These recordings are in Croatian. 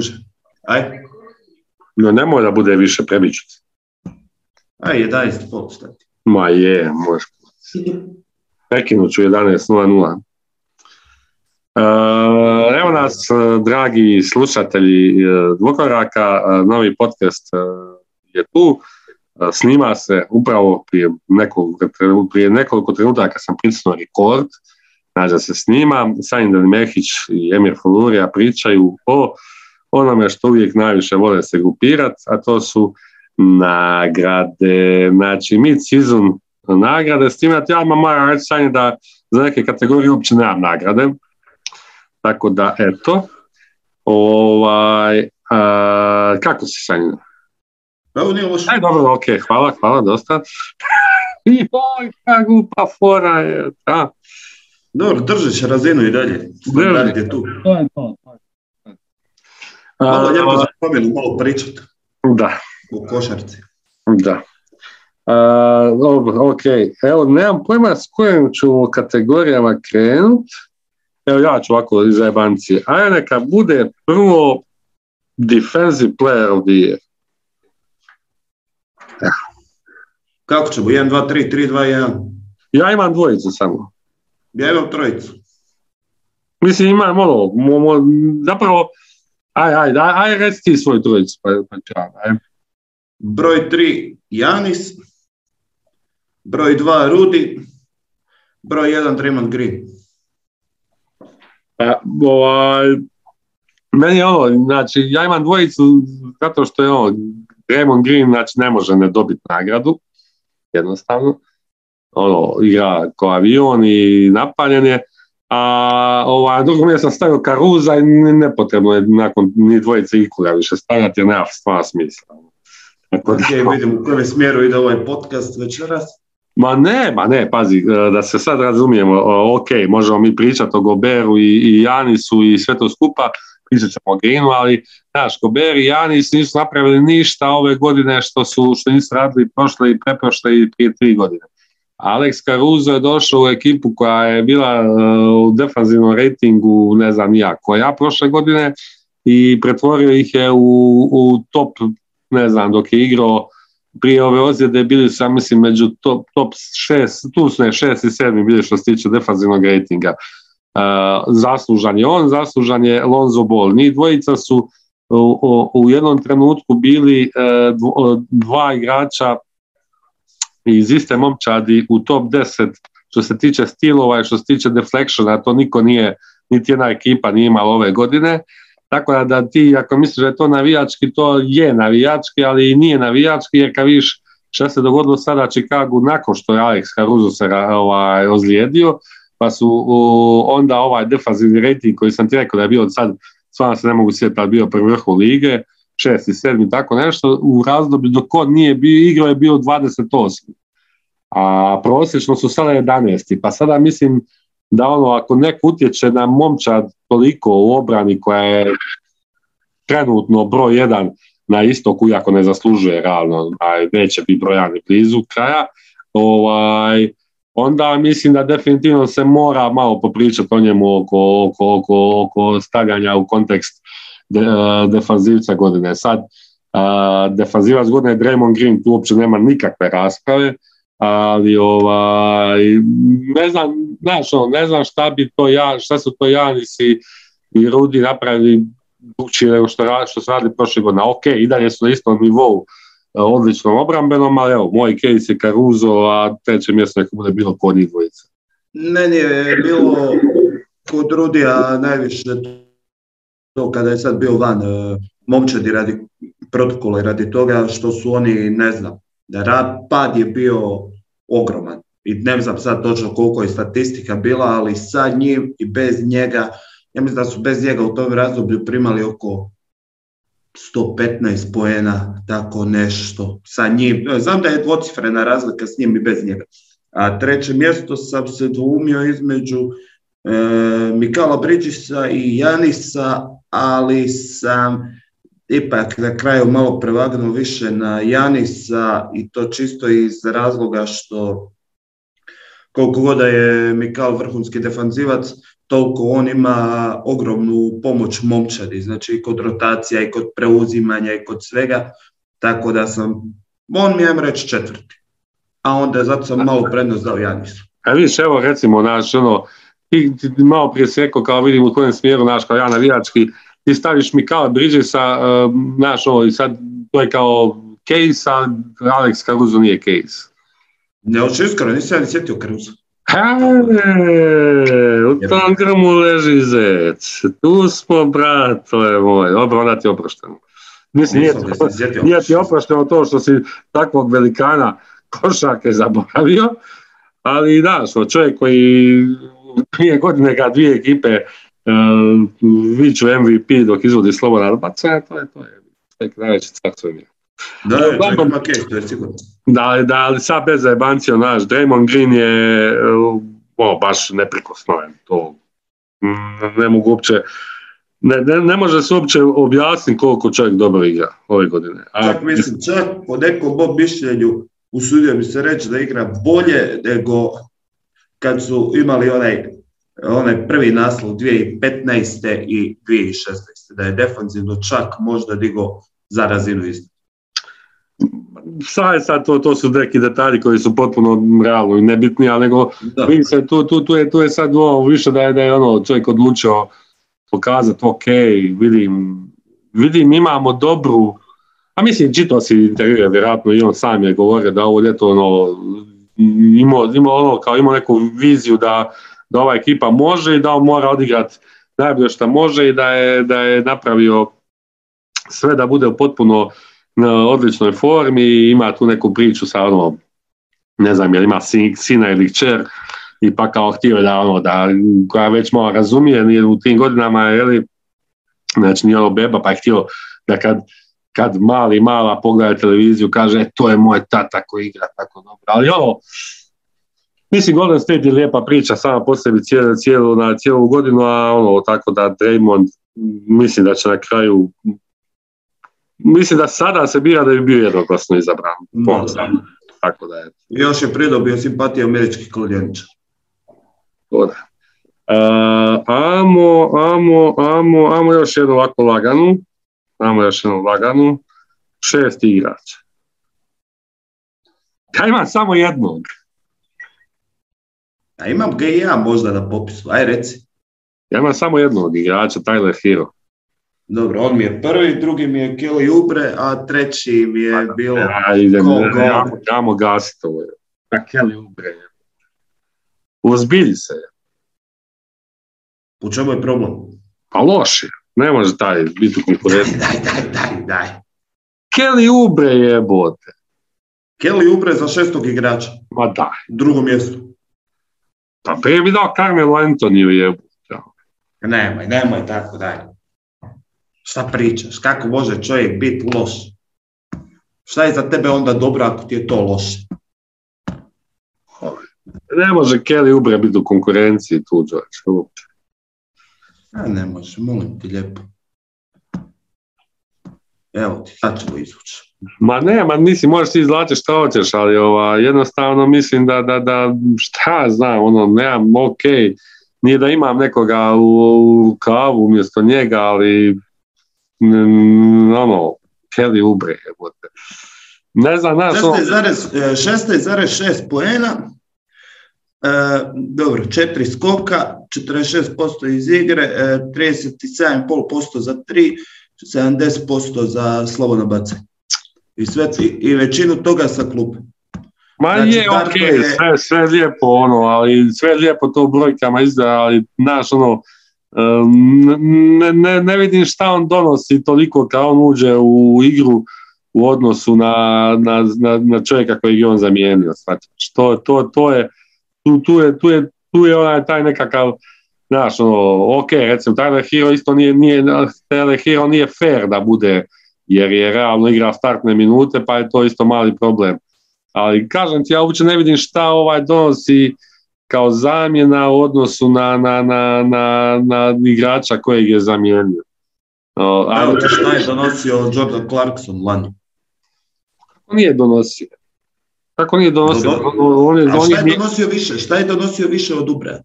duže. Aj. No nemoj da bude više prebićice. Aj, 11,5 stati. Ma je, možeš. Prekinut ću 11.00. E, evo nas, e, dragi slušatelji e, Dvokoraka, novi podcast je tu. Snima se upravo prije nekoliko, prije nekoliko trenutaka sam pritisnuo rekord, znači da se snima. Sanjin Mehić i Emir Fulurija pričaju o onome što uvijek najviše vole se grupirati, a to su nagrade. Znači, mid-season nagrade, s tim ja imam moram reći da za neke kategorije uopće nemam nagrade. Tako da, eto. Ovaj, a, kako si Sanjina? Evo nije loše. Aj, dobro, ok, hvala, hvala, dosta. Joj, kako glupa fora je, da. Dobro, držiš razinu i dalje. Standard je tu. To je to. Malo lijepo za promjenu, malo pričat. Da. U košarci. Da. A, dobro, ok. Evo, nemam pojma s kojim ću kategorijama krenut. Evo ja ću ovako iz jebancije. Ajde neka bude prvo defensive player of the year. Kako ćemo? 1, 2, 3, 3, 2, 1. Ja imam dvojicu samo. Ja imam trojicu. Mislim, imam ono, mo, mo, zapravo, aj, aj, aj, aj, reci ti svoju trojicu, pa, pa aj. Broj 3 Janis, broj 2 Rudi, broj 1 Draymond Green. Pa, ovaj, meni je ono, znači, ja imam dvojicu zato što je ono, Draymond Green, znači, ne može ne dobiti nagradu, jednostavno. Ono, igra ko avion i napaljen je, a ovaj, drugo sam stavio Karuza i nepotrebno je nakon ni dvojice ikoga više stavljati jer nema stvarno smisla. Tako da- Ok, vidim u kojem smjeru ide ovaj podcast večeras. Ma ne, ma ne, pazi, e, da se sad razumijemo, o, ok, možemo mi pričati o Goberu i, i Janisu i sve to skupa, pričat ćemo o Greenu, ali znaš, Gober i Janis nisu napravili ništa ove godine što su što nisu radili prošle i preprošle i prije tri godine. Alex Caruso je došao u ekipu koja je bila e, u defanzivnom rejtingu, ne znam ja koja prošle godine i pretvorio ih je u, u top, ne znam, dok je igrao prije ove ozljede bili su, ja mislim, među top, top šest, tu su ne, šest i sedmi bili što se tiče defanzivnog rejtinga. Uh, zaslužan je on, zaslužan je Lonzo Ball. Ni dvojica su u, u, u jednom trenutku bili dvo- dva igrača iz iste momčadi u top 10 što se tiče stilova i što se tiče deflectiona, to niko nije, niti jedna ekipa nije imala ove godine. Tako da, ti, ako misliš da je to navijački, to je navijački, ali i nije navijački, jer kad vidiš šta se dogodilo sada Chicagu nakon što je Alex Caruso se ovaj, ozlijedio, pa su onda ovaj defanzivni rating koji sam ti rekao da je bio sad, stvarno se ne mogu sjetiti, ali bio pri vrhu lige, šesti, sedmi, tako nešto, u razdoblju dok on nije bio igrao je bio 28. A prosječno su sada 11. Pa sada mislim da ono, ako neko utječe na momčad toliko u obrani koja je trenutno broj jedan na istoku, iako ne zaslužuje realno, a neće biti brojan ni blizu kraja, ovaj, onda mislim da definitivno se mora malo popričati o njemu oko, oko, oko, oko stavljanja u kontekst uh, defanzivca godine. Sad, uh, defanzivac godine Draymond Green, tu uopće nema nikakve rasprave, ali ovaj, ne znam, znaš, ono, ne znam šta bi to ja, šta su to Janis i, i Rudi napravili drugčije nego što, ra- što su radili prošle godine. Ok, i dalje su na istom nivou e, odličnom obrambenom, ali evo, moj case je Caruso, a treće mjesto neka bude bilo kod njih dvojice. Meni je bilo kod Rudija najviše to kada je sad bio van e, momčadi radi protokola i radi toga što su oni, ne znam, da rad, pad je bio ogroman. I ne znam sad točno koliko je statistika bila, ali sa njim i bez njega, ja mislim da su bez njega u tom razdoblju primali oko 115 poena, tako nešto sa njim. Znam da je dvocifrena razlika s njim i bez njega. A treće mjesto sam se dvoumio između e, Mikala Bridgesa i Janisa, ali sam ipak na kraju malo prevagnuo više na Janisa i to čisto iz razloga što koliko god je Mikal vrhunski defanzivac, toliko on ima ogromnu pomoć momčadi, znači i kod rotacija i kod preuzimanja i kod svega, tako da sam, on mi je reći četvrti. A onda zato sam malo prednost dao Janisu. A vidiš, evo recimo, naš, ono, ti, ti malo prije si rekao kao vidim u kojem smjeru, naš, kao ja navijački, ti staviš mi kao Bridgesa, uh, naš, ovo, i sad to je kao case, a Alex Caruso nije case. Ne, hoću iskreno, nisam ja ni sjetio Caruso. E, u tom grmu leži zec. Tu smo, brat, to je moj. Dobro, onda ti oprošteno. Mislim, nije, sjetio. nije ti oprošteno to što si takvog velikana košake zaboravio, ali da, što čovjek koji prije godine kad dvije ekipe uh, viču MVP dok izvodi slobodan bacanja, to je, to je tek najveći svemira. Da, E, uglavnom- ima case, to je sigurno. Da, da, ali sad bez zajebancija, naš, Draymond Green je uh, o, baš neprikosnoven, to mm, ne mogu uopće, ne, ne, ne može se uopće objasniti koliko čovjek dobro igra ove godine. A, Čak mislim, čak po nekom mom mišljenju usudio bi se reći da igra bolje nego kad su imali onaj, onaj prvi naslov 2015. i 2016. Da je defanzivno čak možda digo za razinu sad, je sad to, to su neki detalji koji su potpuno realno i nebitni, ali nego Da. vidi se, tu, tu, tu, je, tu je sad ovo više da je, da je ono, čovjek odlučio pokazati, ok, vidim, vidim imamo dobru, a mislim, čitao si intervjue, vjerojatno i on sam je govorio da ovo ljeto ono, imao, imao ono, kao imao neku viziju da, da ova ekipa može i da on mora odigrati najbolje što može i da je, da je napravio sve da bude potpuno na odličnoj formi i ima tu neku priču sa ono, ne znam, jel ima sin, sina ili kćer i pa kao htio da ono, da, koja već malo razumije, nije u tim godinama, je znači nije ono beba, pa je htio da kad, kad mali mala pogleda televiziju kaže, "E, to je moj tata koji igra tako dobro, ali ono, Mislim, Golden State je lijepa priča sama po sebi cijelu, cijelu, na cijelu godinu, a ono, tako da Draymond, mislim da će na kraju mislim da sada se bira da bi bio jednoglasno izabran. Sada. Tako da je Još je pridobio simpatije američkih da. E, amo, amo, amo, amo još jednu ovako laganu. Amo još jednu laganu. Šest igrača. Ja imam samo jednog. A imam ga i ja možda na popisu, aj reci. Ja imam samo jednog igrača, Tyler Hero. Dobro, on mi je prvi, drugi mi je Kelly Ubre, a treći mi je bilo... Ja, idem, jamo gasiti ovo. Na Kelly Oubre. Ozbilji se. U čemu je problem? Pa loše. Ne može taj biti u konkurenciji. Daj, daj, daj, daj. Kelly Oubre jebote. Kelly Ubre za šestog igrača, Ma da. drugo mjesto. Pa prije bi dao Carmelo Antoniju jebote. Nemoj, nemoj tako, daj. Šta pričaš? Kako može čovjek biti loš? Šta je za tebe onda dobro ako ti je to loše? Ne može Kelly Oubre biti u konkurenciji tu, uopće. A ne može, molim ti lijepo. Evo ti, sad ćemo izvući. Ma ne, ma mislim, možeš ti izvlačiti šta hoćeš, ali ova, jednostavno mislim da, da, da šta ja znam, ono, nemam, ok, nije da imam nekoga u, u kavu umjesto njega, ali mm, ono, Kelly Oubre, jebote. Ne znam, ono, 16,6 16,6 poena, e, dobro, 4 skoka, 46% iz igre, e, 37,5% za 3, 70% za slobodno bacanje. I, sve, i, I većinu toga sa klupe. Ma Znači, je, ok, je- sve, sve lijepo, ono, ali sve lijepo to brojkama izgleda, ali, znaš, ono, ne, ne, ne vidim šta on donosi toliko kad on uđe u igru u odnosu na, na, na, na čovjeka koji je on zamijenio. Znači, to, to, to je, tu, tu je, tu je, tu je onaj taj nekakav, znaš, ono, ok, recimo, Tyler Hero isto nije, nije, Tyler Hero nije fair da bude, jer je realno igra startne minute, pa je to isto mali problem ali kažem ti, ja uopće ne vidim šta ovaj donosi kao zamjena u odnosu na, na, na, na, na igrača kojeg je zamijenio. O, a Evo ti šta je donosio Jordan Clarkson lani. nije donosio. Kako nije donosio? Dobro. On, je, A on šta je je, donosio više? Šta je donosio više od Ubrea?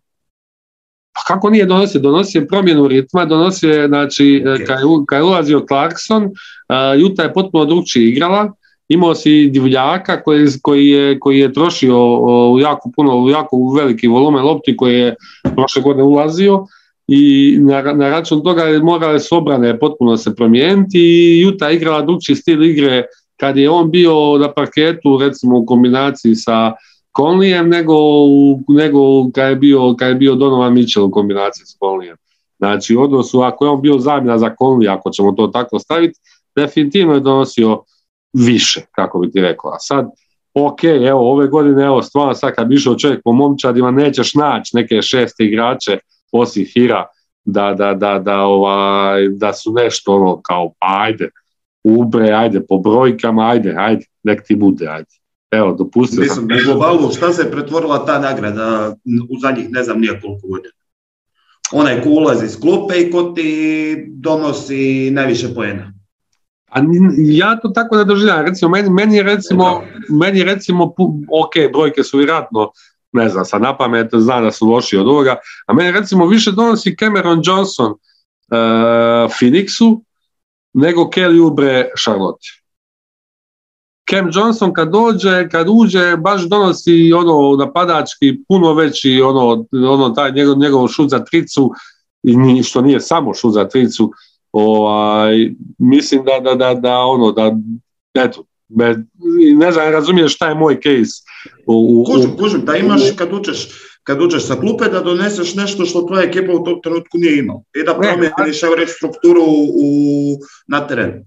Pa kako nije donosio? Donosio promjenu ritma, donosio znači, okay. kad, kad je ulazio Clarkson, uh, Juta je potpuno drugčije igrala, imao si divljaka koji, koji, je, koji je trošio u jako puno, u jako veliki volumen lopti koji je prošle godine ulazio i na, na račun toga je morale su obrane potpuno se promijeniti i Juta igrala drugčiji stil igre kad je on bio na parketu recimo u kombinaciji sa Conlijem nego, nego kad, je bio, kad je bio Donovan Mitchell u kombinaciji s Conlijem. Znači u odnosu ako je on bio zamjena za Conley, ako ćemo to tako staviti, definitivno je donosio više, kako bi ti rekao. A sad, ok, evo, ove godine, evo, stvarno sad kad bi išao čovjek po momčadima, nećeš naći neke šeste igrače, osim Hira, da, da, da, da, ovaj, da su nešto ono kao, pa ajde, ubre, ajde, po brojkama, ajde, ajde, nek ti bude, ajde. Evo, dopustio Mislim, sam. U globalu, šta se pretvorila ta nagrada u zadnjih ne znam nije koliko godina? Onaj ko ulazi iz klupe i ko ti donosi najviše pojena. A ja to tako ne doživljam. Recimo, meni, meni, recimo, meni recimo, ok, brojke su vjerojatno, ne znam, sa na pamet, znam da su loši od ovoga, a meni recimo više donosi Cameron Johnson uh, Phoenixu nego Kelly Ubre Charlotte. Cam Johnson kad dođe, kad uđe, baš donosi ono napadački puno veći ono, ono taj njegov, njegov šut za tricu i što nije samo šut za tricu, ovaj, mislim da, da, da, da ono, da, eto, ne znam, razumiješ šta je moj case. U, u, kužim, kužim, da imaš kad učeš, kad učeš sa klupe da doneseš nešto što tvoja ekipa u tom trenutku nije imala i da promijeniš reći strukturu u, na terenu.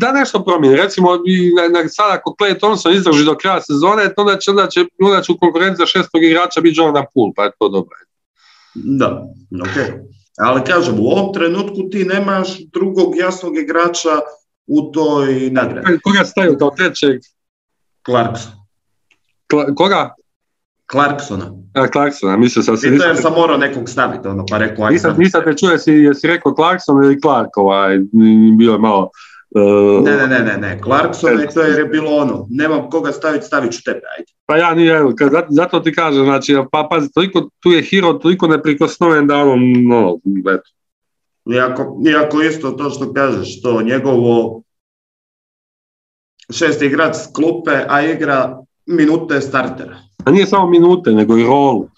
Da nešto promijeni, recimo na, na, sada ako Clay Thompson izdrži do kraja sezone, onda će, onda će, onda će u konkurenciji za šestog igrača biti Jordan Poole, pa je to dobro. Da, ok. Ali kažem, u ovom trenutku ti nemaš drugog jasnog igrača u toj nagradi. Koga staju kao trećeg? Clarkson. Koga? Clarksona. A, Clarksona, mislio sam se... I to sam morao nekog staviti, ono, pa rekao... Nisam, nisam te čuo, jesi, jesi rekao Clarkson ili Clark, ovaj, bio je malo... Uh, ne, ne, ne, ne, ne, Clarkson je to jer je bilo ono, nemam koga staviti, stavit ću tebe, ajde. Pa ja nije, zato, zato ti kažem, znači, pa pazi, toliko, tu je hero toliko neprikosnoven da ono, no, eto. Iako, iako isto to što kažeš, to njegovo šest igrač s klupe, a igra minute startera. A nije samo minute, nego i rolu.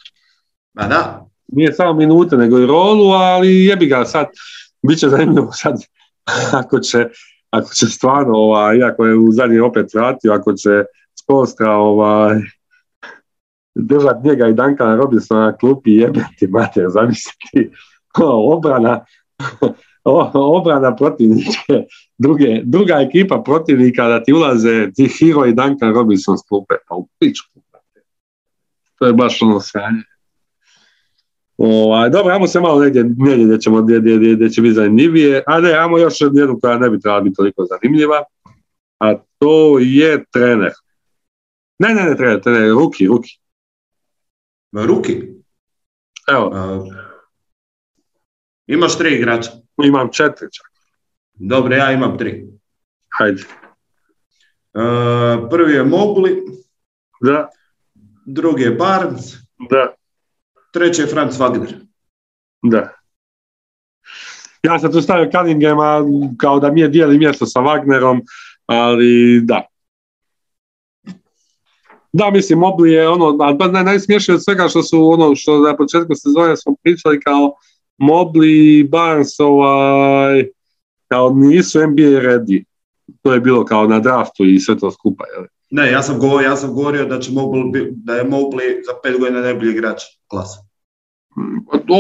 Pa da. Nije samo minute, nego i rolu, ali jebi ga sad, bit će zanimljivo sad, ako će, ako će stvarno, ovaj, iako je u zadnji opet vratio, ako će Spostra ovaj, držat njega i Dankana Robinsona na klupi i jebati mater, zamisliti obrana obrana protivnike, druge, druga ekipa protivnika da ti ulaze ti Hiro i Duncan Robinson s klupe, pa u pičku. To je baš ono sranje. Ovaj, dobro, ajmo se malo negdje, negdje gdje, ćemo, gdje, gdje, gdje će biti zanimljivije, a ne, ajmo još jednu koja ne bi trebala biti toliko zanimljiva, a to je trener. Ne, ne, ne, trener, trener, Ruki, Ruki. Ruki? Evo. Imaš tri igrača? Imam četiri čak. Dobro, ja imam tri. Hajde. Uh, prvi je Mobli. Da. Drugi je Barnes. Da. Treći je Franz Wagner. Da. Ja sam tu stavio Cunninghama kao da mi je dijeli mjesto sa Wagnerom, ali da. Da, mislim, Mobli je ono, a najsmješnije od svega što su ono, što na početku sezone smo pričali kao Mobli i Barnes ovaj, kao nisu NBA ready. To je bilo kao na draftu i sve to skupa. Jel? Ne, ja sam govorio, ja sam govorio da, će Mobley, da je Mobley za pet godina najbolji igrač klasa.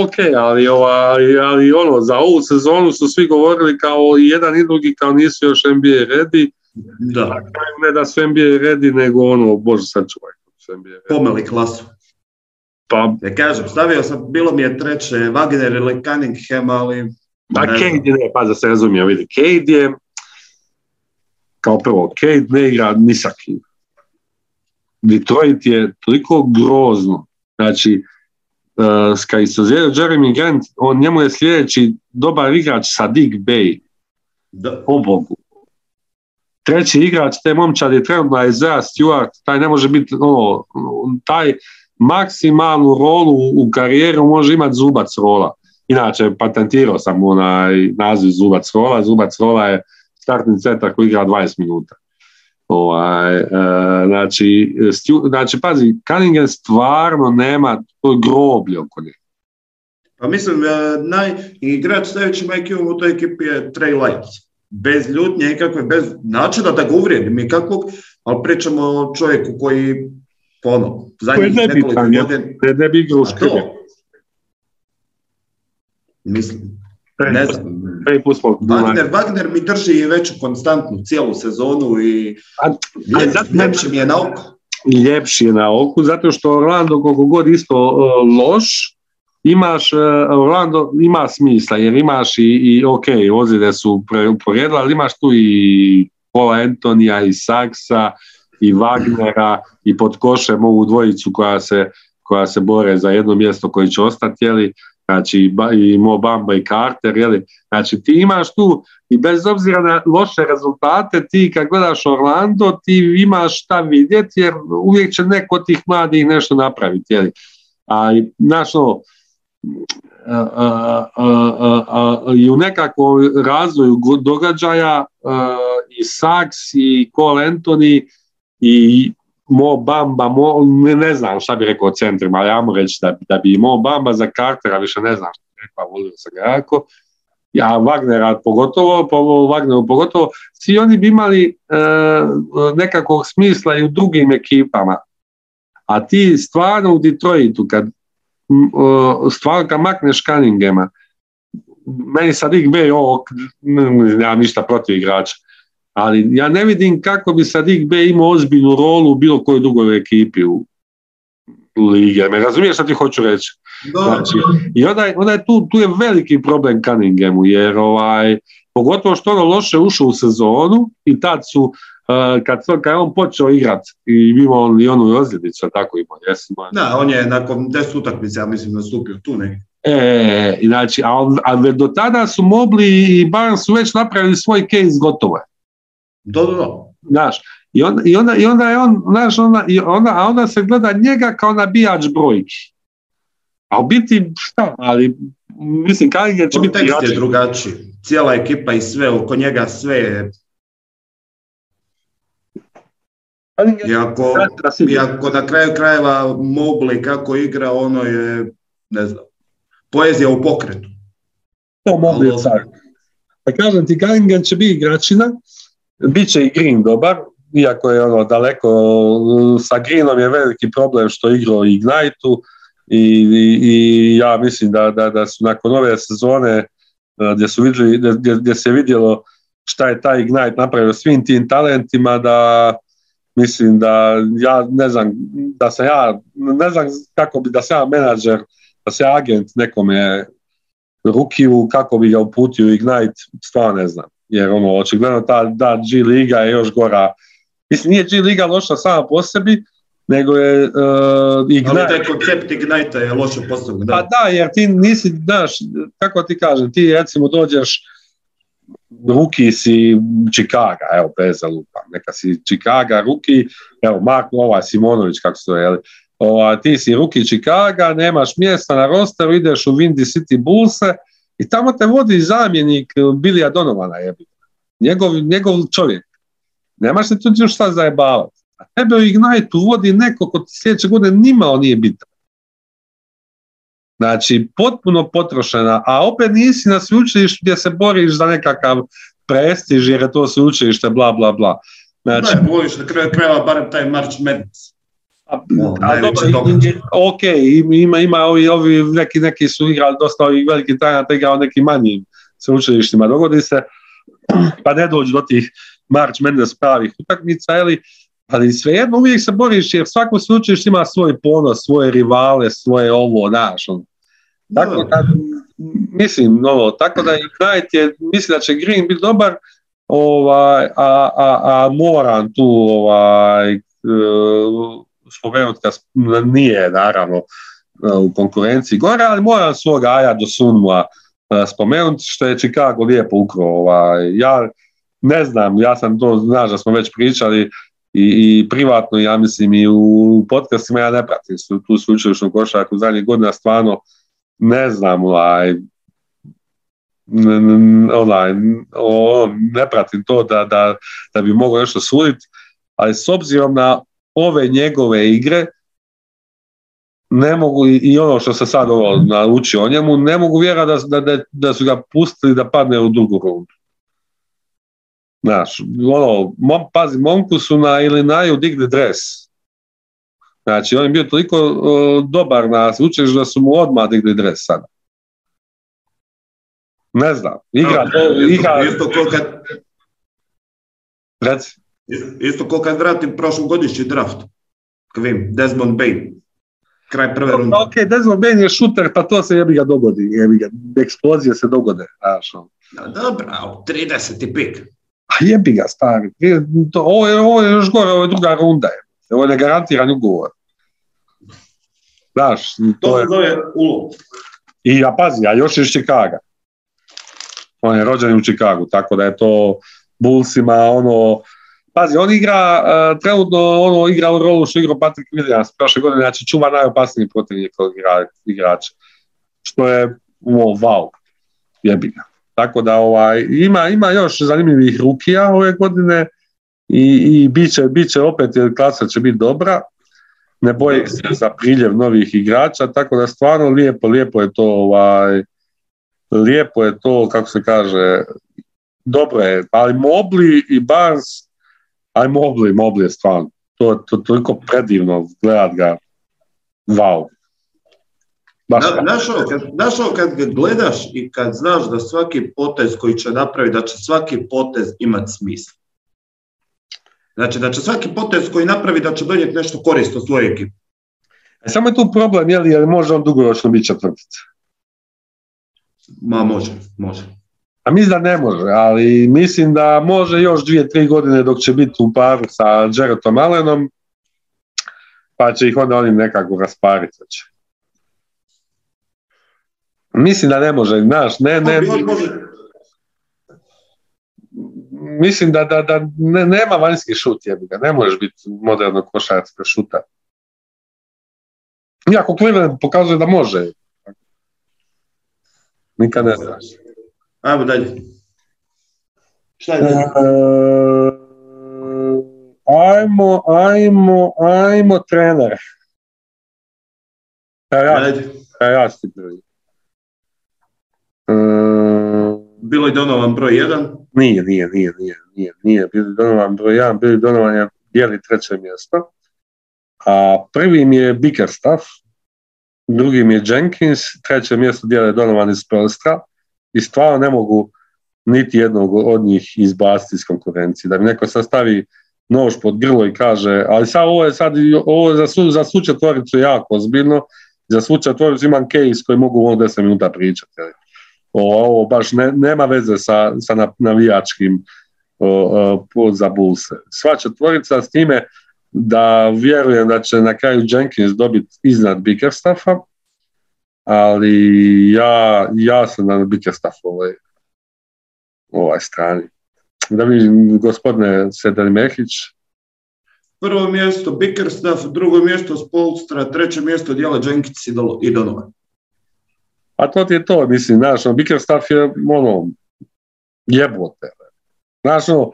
Ok, ali, ovaj, ali ono, za ovu sezonu su svi govorili kao i jedan i drugi kao nisu još NBA ready. Da. Ne da su NBA ready, nego ono, bože sačuvaj. Pomeli klasu. Pa... Ja kažem, stavio sam, bilo mi je treće Wagner ili Cunningham, ali... Pa Cade ne, pa da se razumije, vidi, Cade je, kao prvo, Cade ne igra ni sa kim. Detroit je toliko grozno, znači, uh, kad se Jeremy Grant, on njemu je sljedeći dobar igrač sa Dick Bay. Da. Treći igrač te momčad je trenutno Isaiah Stewart, taj ne može biti, ono, taj, maksimalnu rolu u karijeru može imati zubac rola. Inače, patentirao sam onaj naziv zubac rola. Zubac rola je startni centar koji igra 20 minuta. Ovaj, e, znači, znači, pazi, Cunningham stvarno nema to groblje oko nje. Pa mislim, e, naj, igrač s najvećim IQ u toj ekipi je Trey Lyles. Bez ljutnje ikakve, bez načina da ga uvrijedim i kakvog, ali pričamo o čovjeku koji ono, zadnjih nekoliko godina... Ne, ne bi igrao Mislim, ne znam. Wagner, Wagner mi drži veću konstantnu cijelu sezonu i ljepši mi je na oko. Ljepši je na oku, zato što Orlando koliko god isto uh, loš, imaš, uh, Orlando ima smisla, jer imaš i, i ok, ozide su uporedila, ali imaš tu i Paula Antonija i Saksa i Wagnera i pod košem ovu dvojicu koja se, koja se bore za jedno mjesto koji će ostati, jeli, znači i Mo Bamba i Carter, jeli, znači ti imaš tu i bez obzira na loše rezultate, ti kad gledaš Orlando, ti imaš šta vidjeti, jer uvijek će neko od tih mladih nešto napraviti, jeli. A, znaš, no, i u nekakvom razvoju događaja i Saks i Cole Anthony i Mo Bamba, Mo, ne, znam šta bi rekao o centrima, ali ja mu reći da, da bi Mo Bamba za Cartera, više ne znam šta bi rekao, volio sam ga jako, ja Wagnera pogotovo, po Wagneru pogotovo, svi oni bi imali e, nekakvog smisla i u drugim ekipama. A ti stvarno u Detroitu, kad stvarno kad makneš Cunninghama, meni sad ih be ovo, nemam ništa protiv igrača, ali ja ne vidim kako bi sad B imao ozbiljnu rolu u bilo kojoj drugoj ekipi u lige. Me razumiješ što ti hoću reći? Znači, I onda, onda je tu, tu je veliki problem Cunninghamu, jer ovaj, pogotovo što ono loše ušao u sezonu i tad su, uh, kad, kad je on počeo igrat i imao on i onu ozljedicu, tako imao, jesi Da, on je nakon deset utakmica, ja mislim, nastupio tu neki. E, znači, a, a do tada su Mobli i Barnes su već napravili svoj case gotovo. Do, do, do. Znaš, i onda, i onda, i onda je on, znaš, onda, i onda, a onda se gleda njega kao nabijač brojki. A u biti, šta, ali, mislim, je će biti je drugačiji. Cijela ekipa i sve, oko njega sve je Iako, na kraju krajeva Mobli kako igra, ono je, ne znam, poezija u pokretu. To Mobli je Pa kažem ti, Cunningham će biti igračina, Biće i Green dobar, iako je ono daleko, sa Greenom je veliki problem što igrao Ignite-u i, i, ja mislim da, da, da su nakon ove sezone e, gdje, su vidjeli, gdje, gdje se vidjelo šta je taj Ignite napravio svim tim talentima da mislim da ja ne znam da sam ja ne znam kako bi da sam ja menadžer da se agent nekome rukiju kako bi ga uputio Ignite stvarno ne znam jer ono, očigledno ta da G liga je još gora. Mislim, nije G liga loša sama po sebi, nego je uh, Ignite. Ali taj koncept Ignite je loše postavljen. Da. Pa da, jer ti nisi, znaš, kako ti kažem, ti recimo dođeš ruki si Chicago, evo bez lupa, neka si Chicago, ruki, evo Mark ovaj Simonović, kako se to je, ti si ruki Chicago, nemaš mjesta na rosteru, ideš u Windy City Bullse, i tamo te vodi zamjenik eh, Bilija Donovana, jebi. Njegov, njegov čovjek. Nemaš se tu šta zajebavati. A tebe u Ignite vodi neko ko sljedeće godine nimao nije bitan. Znači, potpuno potrošena, a opet nisi na sveučilištu gdje se boriš za nekakav prestiž, jer je to sveučilište, bla, bla, bla. Znači, da, boriš na kraju krajeva barem taj March Madness. A, a dobro, ok, ima, ima ovi, ovi neki, neki su igrali dosta ovih velikih talenata igrao nekim manjim sveučilištima. Dogodi se, pa ne dođu do tih March Mendes pravih utakmica, ali, ali svejedno uvijek se boriš jer svako sveučilište ima svoj ponos, svoje rivale, svoje ovo, znaš. On. Tako da, mislim, ovo, tako da Ignite je, mislim da će Green biti dobar, ovaj, a, a, a moram tu ovaj, e, spomenuti da nije naravno e, u konkurenciji gore, ali moram svog Aja do Sunmua e, spomenuti što je Chicago lijepo ukro. Ovaj, ja ne znam, ja sam to, znaš da smo već pričali, i, i privatno, ja mislim i u podcastima ja ne pratim tu sveučilišnu košarku zadnjih godina stvarno ne znam ovaj, onaj, ne pratim to da, da, da bi mogao nešto suditi, ali s obzirom na ove njegove igre, ne mogu, i ono što se sad ovo naučio o njemu, ne mogu vjerati da, da, da, su ga pustili da padne u drugu rundu. Znaš, ono, mom, pazi, momku su na ili naju digli dres. Znači, on je bio toliko dobar na učeš da su mu odmah digli dres sada. Ne znam, igra, no, igra... Isto, isto. Reci. Isto ko kad vratim prošlogodišnji draft. Kvim, Desmond Bain. Kraj prve runde. Ok, Desmond Bain je šuter, pa to se jebi ga dogodi. Jebi ga, eksplozije se dogode. Znaš, ono. dobro, 30 pik. A jebi ga, stari. To, ovo, je, ovo je još gore, ovo je druga runda. Je. Ovo je negarantiran ugovor. Znaš, to, to je... zove ulov. I ja pazi, a još je iz Čikaga. On je rođen u Čikagu, tako da je to Bullsima ono... Pazi, on igra, uh, trenutno ono igra u rolu što igra Patrick Williams prošle godine, znači čuva najopasniji protivnik igrača. Što je, wow, wow, jebi ga. Tako da ovaj, ima, ima još zanimljivih rukija ove godine i, i bit, će, opet, jer klasa će biti dobra, ne boji se za priljev novih igrača, tako da stvarno lijepo, lijepo je to ovaj, lijepo je to, kako se kaže, dobro je, ali Mobli i Barnes, aj Mobli, Mobli je stvarno, to je to, toliko predivno gledat ga, wow. Znaš ovo, kad, ga gledaš i kad znaš da svaki potez koji će napraviti, da će svaki potez imati smisla. Znači da će svaki potez koji napravi da će donijeti nešto korisno svojoj ekipi. E, samo je tu problem, je li, jer može on dugoročno biti četvrtica? Ma može, može. A mislim da ne može, ali mislim da može još dvije, tri godine dok će biti u paru sa Jaretom Allenom, pa će ih onda oni nekako raspariti. Mislim da ne može, znaš, ne, ne, mislim da, da, da ne, nema vanjski šut, jebi ga, ne možeš biti moderno košarska šuta. Iako Cleveland pokazuje da može. Nikad ne znaš. Ajmo dalje. Šta je dalje? Ajmo, ajmo, ajmo trener. Ja, ja, ti prvi. Bilo je Donovan broj 1? Nije, nije, nije, nije, nije, nije. Bili Donovan broj 1, Bili Donovan je dijeli treće mjesto. A prvi mi je Bickerstaff, drugi mi je Jenkins, treće mjesto dijeli Donovan iz Perstra i stvarno ne mogu niti jednog od njih izbaciti iz konkurencije. Da mi neko sastavi nož pod grlo i kaže, ali sad ovo je sad, ovo je za, su, za svu četvoricu jako ozbiljno, za svu četvoricu imam case koji mogu u 10 minuta pričati ovo baš ne, nema veze sa, sa navijačkim o, za Bullse. Sva četvorica s time da vjerujem da će na kraju Jenkins dobiti iznad Bickerstaffa, ali ja, ja sam na Bickerstaffovoj ovaj strani. Da vidim gospodine Sedel Mehić. Prvo mjesto Bickerstaff, drugo mjesto Spolstra, treće mjesto dijela Jenkins i Donovan. A to ti je to, mislim, znaš, ono, Bickerstaff je, ono, jebote. Znaš, ono,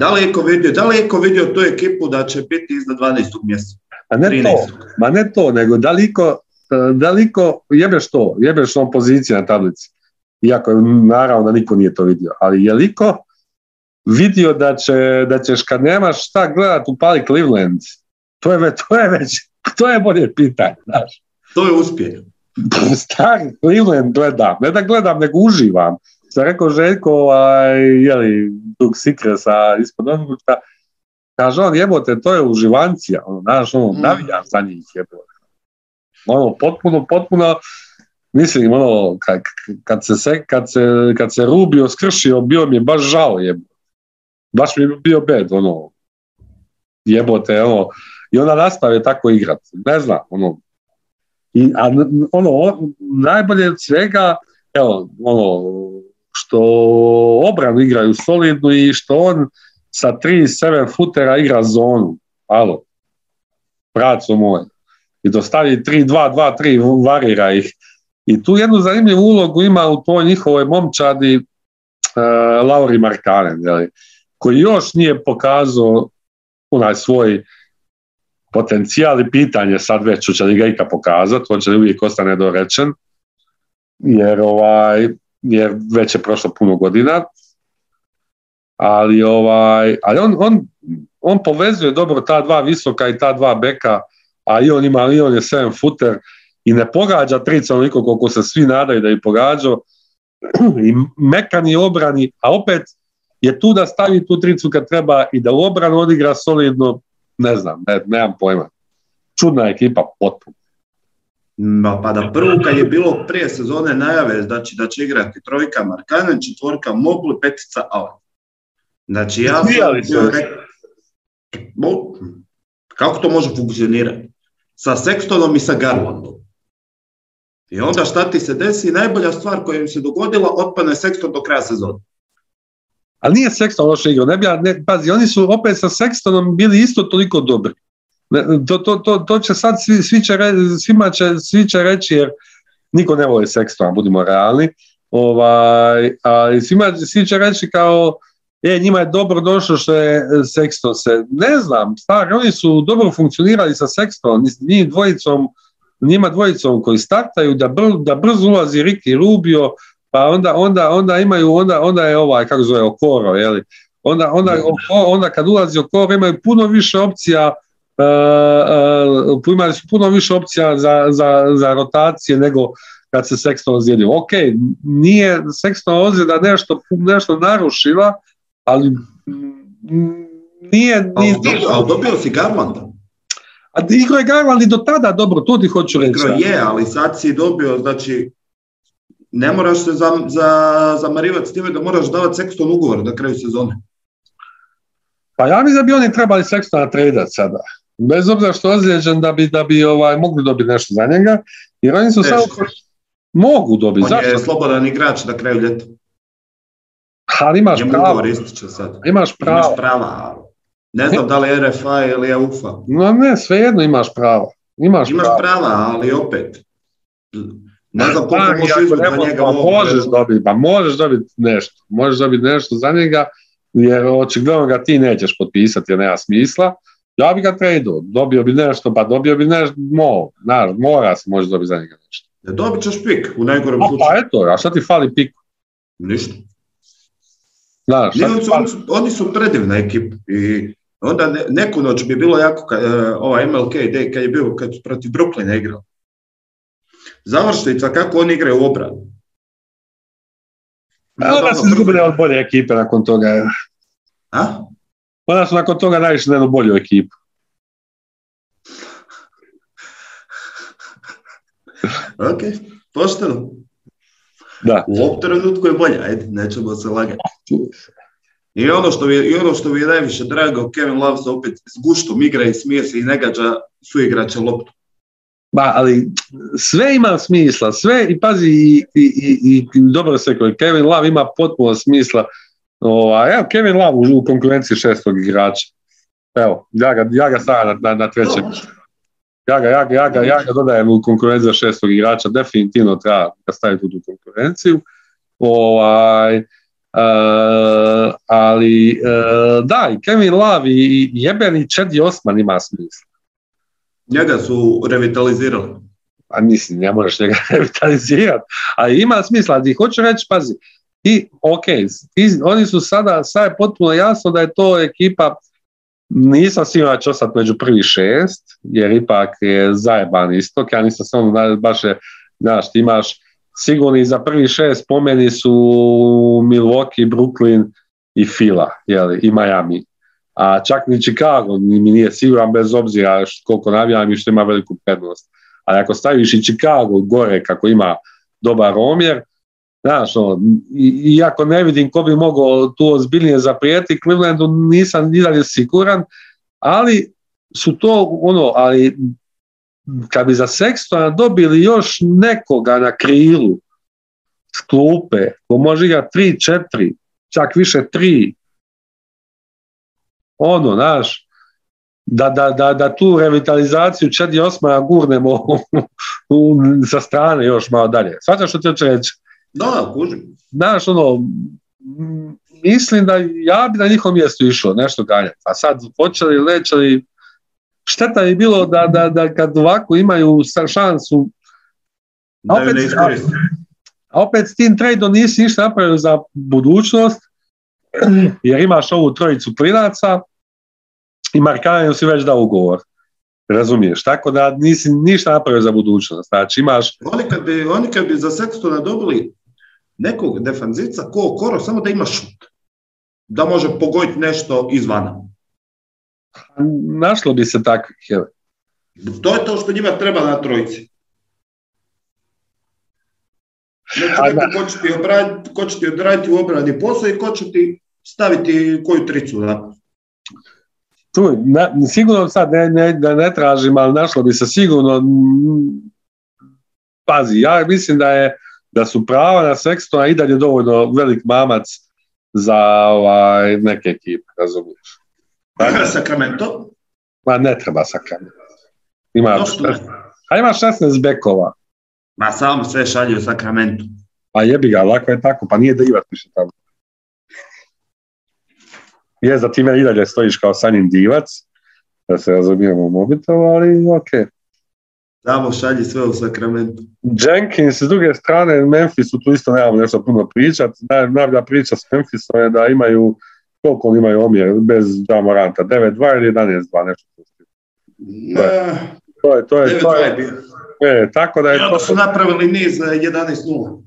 Daleko vidio, daleko vidio tu ekipu da će biti iznad 12. mjesta. A ne to, ma ne to, nego daliko, e, daliko, jebeš to, jebeš on pozicija na tablici. Iako naravno da niko nije to vidio, ali je liko vidio da, će, da ćeš kad nemaš šta gledat upali Cleveland, to je, to je već, to je bolje pitanje, znaš. To je uspjeh. Stari Cleveland gledam, ne da gledam, nego uživam. Sam rekao Željko, ovaj, jeli, Dug Sikresa ispod odlučka, kaže on, jebote, to je uživancija, ono, znaš, ono, mm. navijam za njih, jebote. Ono, potpuno, potpuno, mislim, ono, kad, kad, se, kad, se, kad se Rubio skršio, bio mi je baš žao, jebote. Baš mi je bio bed, ono, jebote, ono, i onda nastave tako igrati. Ne znam, ono, i, a ono, najbolje od svega, evo, ono, što obranu igraju solidnu i što on sa tri seven footera igra zonu. Alo, praco moj. I dostavi 3-2-2-3, varira ih. I tu jednu zanimljivu ulogu ima u toj njihovoj momčadi uh, Lauri Markanen, koji još nije pokazao onaj svoj potencijal i pitanje sad već će li ga ika pokazati, on će li uvijek ostane nedorečen, jer, ovaj, jer već je prošlo puno godina, ali, ovaj, ali on, on, on povezuje dobro ta dva visoka i ta dva beka, a i on ima, i on je 7 footer i ne pogađa trica onoliko koliko se svi nadaju da je pogađao i mekan je obrani, a opet je tu da stavi tu tricu kad treba i da u obranu odigra solidno, ne znam, ne, nemam pojma. Čudna ekipa, potpuno. Ma, pa da prvo kad je bilo prije sezone najave znači da će igrati trojka Markanen, četvorka Moglu, petica Alan. Znači ja sam kako to može funkcionirati? Sa Sextonom i sa Garlandom. I onda šta ti se desi? Najbolja stvar koja im se dogodila, otpane Sexton do kraja sezone. Ali nije Sexton loše igrao. Ne, ne, pazi, oni su opet sa Sextonom bili isto toliko dobri. To, to, to, to će sad svi, svi će svima će, svi će reći jer niko ne voli Sextona, budimo realni. Ovaj, ali svima, svi će reći kao je, njima je dobro došlo što je Sexton se, ne znam, stvari, oni su dobro funkcionirali sa Sextonom, njih dvojicom, njima dvojicom koji startaju, da, br, da brzo ulazi Ricky Rubio, pa onda, onda, onda imaju, onda, onda je ovaj, kako zove, Okoro, jeli? Onda, onda, onda kad ulazi Okoro imaju puno više opcija uh, uh, imali su puno više opcija za, za, za rotacije nego kad se Sexton ozlijedio. Ok, nije Sexton ozljeda nešto, nešto narušila, ali nije... nije ali dobio si Garlanda. A igro je Garland i do tada, dobro, to ti hoću reći. Igro je, ali sad si dobio, znači, ne moraš se za, za, zamarivati s time da moraš davati Sexton ugovor na kraju sezone. Pa ja mislim da bi oni trebali Sextona tradat sada. Bez obzira što je ozlijeđen da bi, da bi ovaj, mogli dobiti nešto za njega. Jer oni su samo... Mogu dobiti. On Zašto? je slobodan igrač na kraju ljeta. Ali imaš prava. sad. Imaš prava. Imaš prava. Ne znam da li je RFA ili je UFA. No ne, svejedno imaš prava. Imaš, imaš prava. prava, ali opet. Ne znam koliko možeš izvući za njega. Pa možeš dobiti, pa možeš dobiti nešto. Možeš dobiti nešto za njega, jer očigledno ga ti nećeš potpisati, jer nema smisla. Ja bi ga tradeo, dobio bi nešto, pa dobio bi nešto, mo, znaš, mora se može dobiti za njega nešto. Ne dobit ćeš pik u najgorem pa, slučaju. Pa eto, a šta ti fali pik? Ništa. Znaš, oni, su, oni su predivna ekipa i onda ne, neku noć bi bilo jako, ka, uh, ova MLK day kad je bio kad protiv Brooklyna igrao. Završnica kako oni igraju u obranu. A onda se izgubili od bolje ekipe nakon toga. A? Onda su nakon toga najviše na jednu bolju ekipu. ok, pošteno. Da. U ovom trenutku je bolja, ajde, nećemo se lagati. I ono što mi je, i ono što mi je najviše drago, Kevin Love se opet s guštom igra i smije se i ne gađa su igrače loptu. Ba, ali sve ima smisla, sve i pazi i, i, i, i dobro se koji Kevin Love ima potpuno smisla. O, evo Kevin Love u, u konkurenciji šestog igrača. Evo, ja ga, ja ga stavljam na, na, na trećem. Ja ga, ja, ga, ja, ga, ja ga dodajem u konkurenciju šestog igrača, definitivno treba ga staviti u tu konkurenciju. Ovaj, Uh, ali uh, da, i Kevin Love i jebeni Čedi Osman ima smisla. Njega su revitalizirali. A mislim, ne možeš njega revitalizirati, ali ima smisla. I hoću reći, pazi, i ok, i, oni su sada, sad je potpuno jasno da je to ekipa, nisam siguran će ostati među prvi šest, jer ipak je zajeban istok, ja nisam samo baš je, znaš, ti imaš sigurni za prvi šest po meni su Milwaukee, Brooklyn i Fila jeli, i Miami. A čak ni Chicago mi nije siguran bez obzira koliko navijam i što ima veliku prednost. Ali ako staviš i Chicago gore kako ima dobar omjer, znaš, ono, iako ne vidim ko bi mogao tu ozbiljnije zaprijeti, Clevelandu nisam ni dalje siguran, ali su to ono, ali kad bi za Sextona dobili još nekoga na krilu s klupe, ko može igrati 3-4, čak više 3, ono, znaš, da, da, da, da tu revitalizaciju Čedi Osmana gurnemo sa strane još malo dalje. Svađa što ti hoće reći? Da, kužim. Znaš, ono, mislim da ja bi na njihovom mjestu išao nešto ganjati. A sad, hoće li, neće li, šteta je bilo da, da, da kad ovako imaju šansu da opet, a opet s tim tradeom nisi ništa napravio za budućnost, jer imaš ovu trojicu klinaca i Markanju si već dao ugovor. Razumiješ? Tako da nisi ništa napravio za budućnost. Znači imaš... Oni kad bi, oni kad bi za Sextona dobili nekog defanzivca ko Koro, samo da ima šut. Da može pogoditi nešto izvana. Našlo bi se takvih. To je to što njima treba na trojici. Znači, ko će ti, obraditi, ko će ti odraditi u obrani posao i ko će ti staviti koju tricu. Da? Tu, na, sigurno sad ne, ne, da ne tražim, ali našlo bi se sigurno pazi, ja mislim da je da su prava na Sextona i dalje dovoljno velik mamac za ovaj, neke ekipe, razumiješ? Dakle, Sacramento? Ma ne treba Sacramento. Ima, a ima 16 bekova. Ma samo sve šalje u Sakramentu. Pa jebi ga, lako je tako, pa nije divac više tamo. Je za time i dalje stojiš kao sanjin divac, da se razumijemo u mobitelu, ali ok. Tamo šalji sve u Sakramentu. Jenkins, s druge strane, Memphisu tu isto nemamo nešto puno pričat. Najbolja priča s Memphisom je da imaju, koliko oni imaju omjer bez Jamoranta, 9-2 ili 11-2, nešto. Ne, to je, to je, to je, to je, E, tako da je to... su napravili niz 11-0.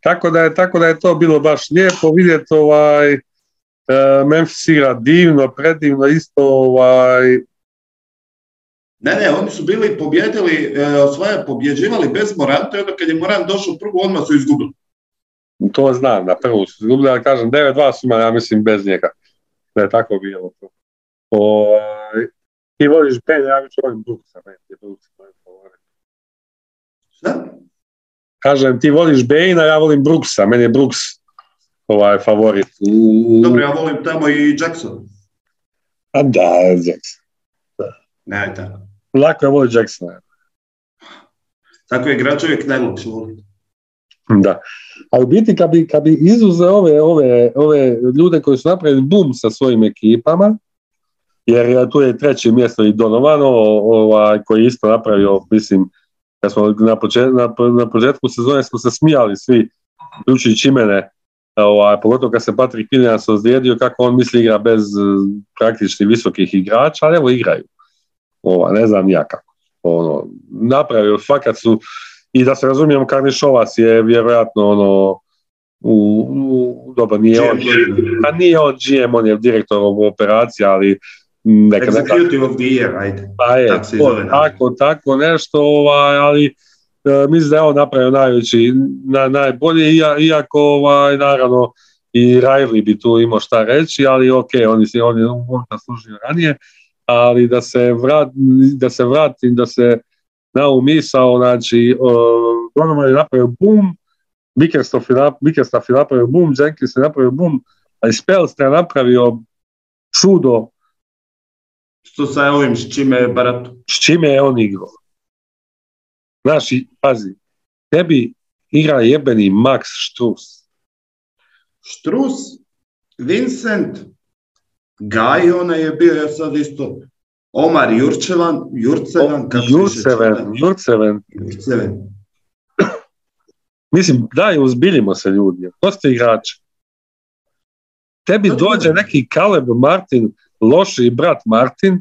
Tako da, je, tako da je to bilo baš lijepo vidjeti ovaj, e, Memphis igra divno, predivno, isto ovaj... Ne, ne, oni su bili pobjedili, e, osvaja, pobjeđivali bez Moranta i onda kad je Morant došao prvu, odmah su izgubili. To znam, na prvu su izgubili, ali kažem, 9-2 su ja mislim, bez njega. Da je tako bilo. O, ovaj, ti voliš Ben, ja ću volim Brooksa, ne, je Brooks, Šta? Kažem, ti voliš Bejna, ja volim Brooksa, meni je Brooks ovaj favorit. Dobro, ja volim tamo i Jackson. A da, Jackson. Ne, tako. Lako je voli Jacksona. Tako je igrač uvijek najlakše voliti. Da. Ali u biti kad bi, kad bi izuze ove, ove, ove ljude koji su napravili bum sa svojim ekipama, jer tu je treće mjesto i Donovano, ovaj, koji je isto napravio, mislim, kad smo na, počet, na, na početku sezone smo se smijali svi, uključujući mene, ovaj, pogotovo kad se Patrick Williams ozlijedio, kako on misli igra bez eh, praktični visokih igrača, ali evo igraju. Ova, ne znam ja kako. Ono, napravio, fakat su, i da se razumijemo, Karnišovas je vjerojatno ono, u, u dobro, nije on, a nije on GM, on je direktor operacija, ali neka, Executive of the year, ajde. Pa je, tako, tako, tako nešto, ovaj, ali e, mislim da je on napravio najveći, na, najbolje, iako ovaj, naravno i Riley bi tu imao šta reći, ali ok, on, je, on je možda služio ranije, ali da se, vrat, da se vratim, da se na ovu misao, znači, Donovan je napravio boom, Bickerstaff je napravio boom, Jenkins je napravio boom, ali Spells je napravio čudo što sa ovim s čime je baratu. S čime je on igrao. Znaš, pazi, tebi igra jebeni Max Štrus. Štrus, Vincent, Gaj, ona je bio ja sad isto, Omar Jurčevan, Jurcevan, kako Jurceven, Jurceven. Jurceven. Mislim, daj, uzbiljimo se ljudi. Ko ste igrači? Tebi dođe neki Caleb Martin, loši brat Martin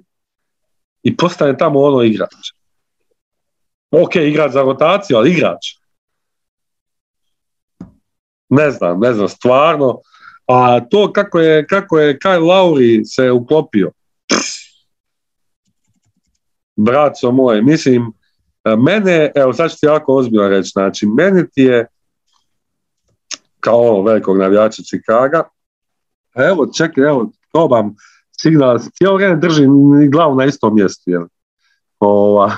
i postane tamo ono igrač. Ok, igrač za rotaciju, ali igrač. Ne znam, ne znam, stvarno. A to kako je, kako je Kyle Lauri se uklopio. Braco moj, mislim, mene, evo sad ću ti jako ozbiljno reći, znači, mene ti je kao ono velikog navijača Čikaga, evo, čekaj, evo, probam, signal, cijelo vrijeme držim glavu na istom mjestu. Jel? Ova,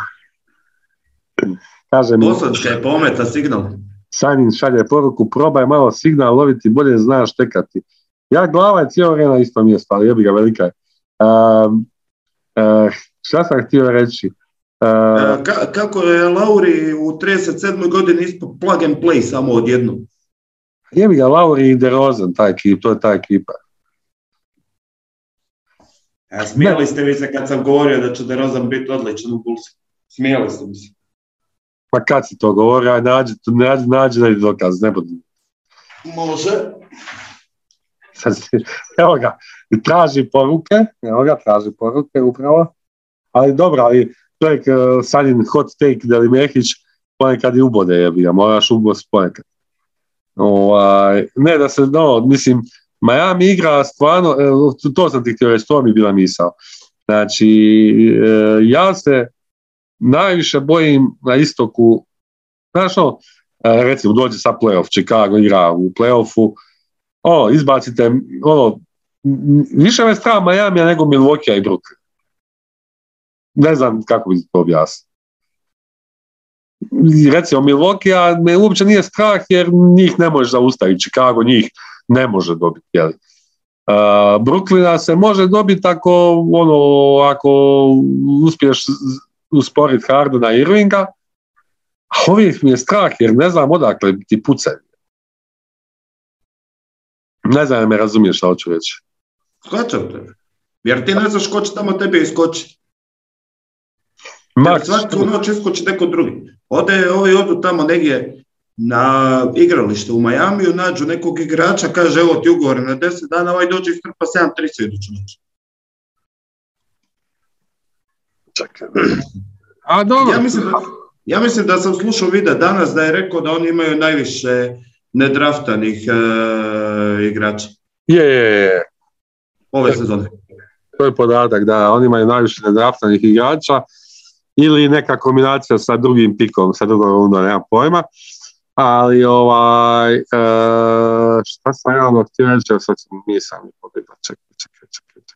kaže mi, Bosanska je pometa signal. Sanin šalje poruku, probaj malo signal loviti, bolje znaš tekati. Ja glava je cijelo vrijeme na istom mjestu, ali jebi ga velika je. Um, šta sam htio reći? kako je Lauri u 37. godini ispod plug and play samo odjednom? Jebi ga Lauri i DeRozan, taj ekip, to je ta ekipa. Smijali ste mi se kad sam govorio da će DeRozan biti odličan u Bullsu. Smijali ste mi se. Pa kad si to govorio, aj nađi, nađi, nađi da dokaz, ne budu. Može. Evo ga, traži poruke, evo ga, traži poruke upravo. Ali dobro, ali čovjek uh, Sanjin hot take Delimehić ponekad i ubode je ga, moraš ubost ponekad. Ovaj, ne da se, no, mislim, Miami igra stvarno, e, to sam ti htio reći, to mi je bila misao. Znači, e, ja se najviše bojim na istoku, znaš ono, recimo dođe sa playoff, Chicago igra u playoffu, o, izbacite, ono, više me strah Miami nego Milwaukee i Brooklyn. Ne znam kako bi to objasnio. Recimo Milwaukee, me uopće nije strah jer njih ne možeš zaustaviti, Chicago njih ne može dobiti. Jeli. Uh, Brooklyna se može dobiti ako, ono, ako uspiješ usporiti Hardena i Irvinga, a ovih mi je strah jer ne znam odakle ti pucaju. Ne znam da me razumiješ šta hoću reći. Shvaćam te. Jer ti ne znaš ko će tamo tebe iskočiti. Jer svaku noć iskoči neko drugi. Ode, ovi odu tamo negdje na igralište u Majamiju, nađu nekog igrača, kaže evo ti ugovor na 10 dana, ovaj dođe i strpa 7-3 iduću noć. A dobro. Ja mislim, da, ja mislim da sam slušao video danas da je rekao da oni imaju najviše nedraftanih e, igrača. Je, je, je. Ove sezone. To je podatak, da, oni imaju najviše nedraftanih igrača ili neka kombinacija sa drugim pikom, sa drugom rundom, nemam pojma. Ali ovaj, e, šta sam ja ono htio reći, sad nisam pobjegla, čekaj, čekaj, čekaj, čekaj.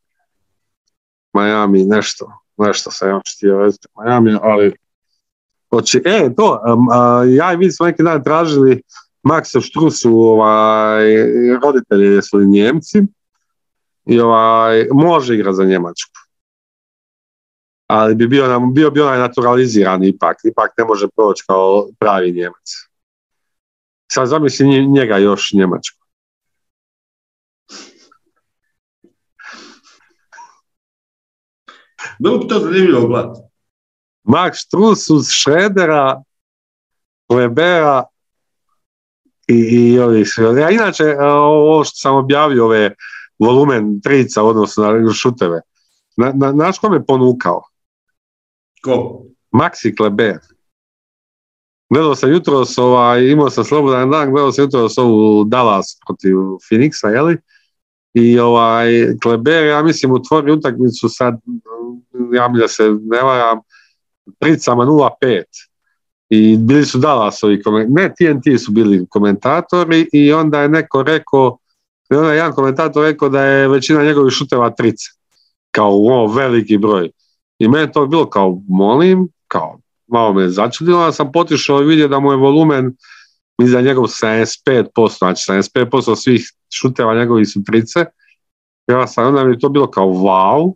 Miami, nešto, nešto sam ja htio reći, Miami, ali Oči, e, to, um, ja i vi smo neki dan tražili Maxa Štrusu, ovaj, roditelji su Njemci i ovaj, može igrati za Njemačku. Ali bi bio, nam, bio bi onaj naturaliziran ipak, ipak ne može proći kao pravi Njemac. Sad zamisli njega još Njemačku. Bilo bi to zanimljivo gledati. Max Strus uz Šredera, Webera i, i ovi A inače, ovo što sam objavio, ove volumen trica odnosno na šuteve, na, na, naš ko me ponukao? Ko? Maxi Kleber. Gledao sam jutros, ovaj, imao sam slobodan dan, gledao sam jutros ovu Dallas protiv Phoenixa, jeli? I ovaj, Kleber, ja mislim, otvori utakmicu sad, ja mi da se ne varam, tricama 0-5 i bili su Dallasovi, ne TNT su bili komentatori i onda je neko rekao, onda je jedan komentator rekao da je većina njegovih šuteva trice, kao o, veliki broj. I meni to bilo kao, molim, kao, malo me začudilo, ja sam potišao i vidio da mu je volumen za njegov 75%, znači 75% svih šuteva njegovih su trice. Ja sam, onda mi je to bilo kao wow.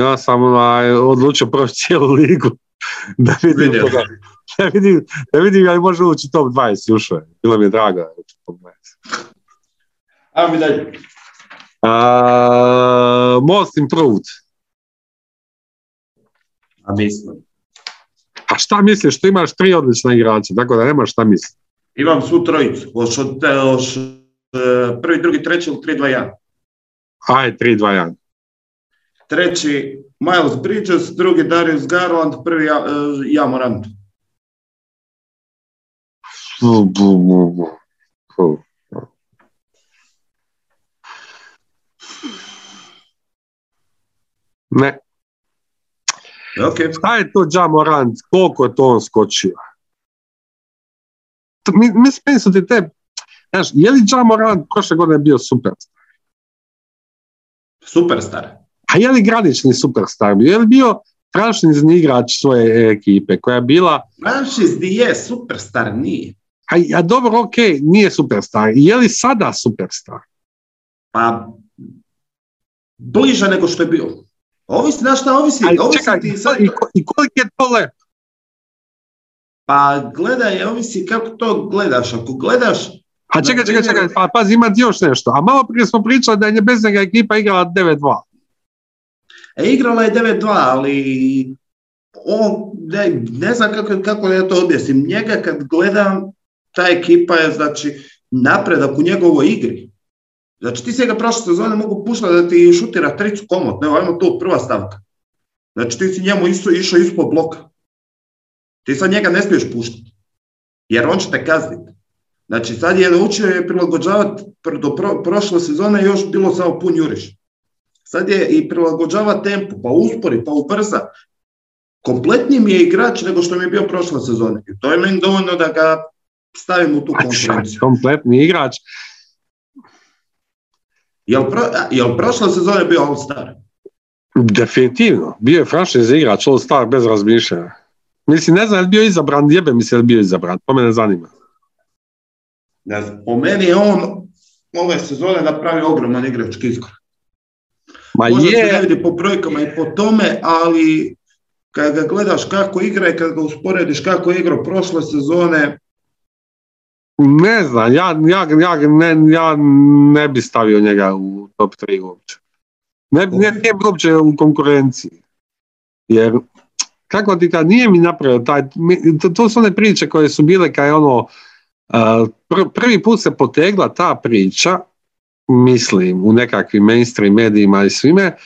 Onda sam onaj, odlučio proći cijelu ligu da vidim, toga, da vidim, da vidim ali može ući top 20 ušao je. Bilo mi je drago da ući top 20. Ajmo mi dalje. Uh, most improved. A mislim. A šta misliš? Što imaš tri odlična igrača, tako da nemaš šta misliš. Imam svu trojicu. Oš od, oš, prvi, drugi, treći ili 3-2-1? Aj, 3-2-1. Treći Miles Bridges, drugi Darius Garland, prvi Jamorant. Ne. Okay. Šta je to Jamorant? Koliko je to on skočio? Mi, mi su ti te... Znaš, je li Jamorant prošle godine bio superstar? Superstar? A je li granični superstar bio? Je li bio franšizni igrač svoje ekipe koja je bila... Franšizni je, superstar nije. A, a dobro, ok, nije superstar. Je li sada superstar? Pa, bliže nego što je bio. Ovisi, znaš šta, ovisi, Ali ovisi čekaj, ti sad, i, ko- i koliki je to lep? pa gledaj, ovisi kako to gledaš, ako gledaš, A čekaj, čekaj, čekaj, pa pazi, ima još nešto. A malo prije smo pričali da je bez njega ekipa igrala 9-2. E, igrala je 9-2, ali on, ne, ne znam kako, kako ja to objasnim, njega kad gledam, ta ekipa je, znači, napredak u njegovoj igri. Znači, ti se ga prošle sezone mogu puštati da ti šutira tricu komot, ne, ajmo tu, prva stavka. Znači, ti si njemu isto, išao ispod bloka. Ti sad njega ne smiješ puštati, jer on će te kazniti. Znači, sad je naučio je prilagođavati, pr- do pro, prošle sezone još bilo samo pun juriš. Sad je i prilagođava tempu, pa uspori, pa ubrza. Kompletniji mi je igrač nego što mi je bio prošle sezone. I to je meni dovoljno da ga stavim u tu konkurenciju. Kompletni igrač. Jel, pro, jel prošle sezone bio All-Star? Definitivno. Bio je franšiz igrač, All Star bez razmišljanja. Mislim, ne znam je li bio izabran, jebe mi se je li bio izabran, to mene zanima. Ne znam, po meni je on ove sezone napravio ogroman igrački iskorak. Ma Možda se ne je, vidi po brojkama i po tome, ali kad ga gledaš kako igra i kad ga usporediš kako je igrao prošle sezone, ne znam, ja, ja, ja, ne, ja ne bi stavio njega u top 3 uopće. Ne, ne, nije bi uopće u konkurenciji. Jer, kako ti kad nije mi napravio taj, to, to su one priče koje su bile kad je ono, pr- prvi put se potegla ta priča, mislim, u nekakvim mainstream medijima i svime,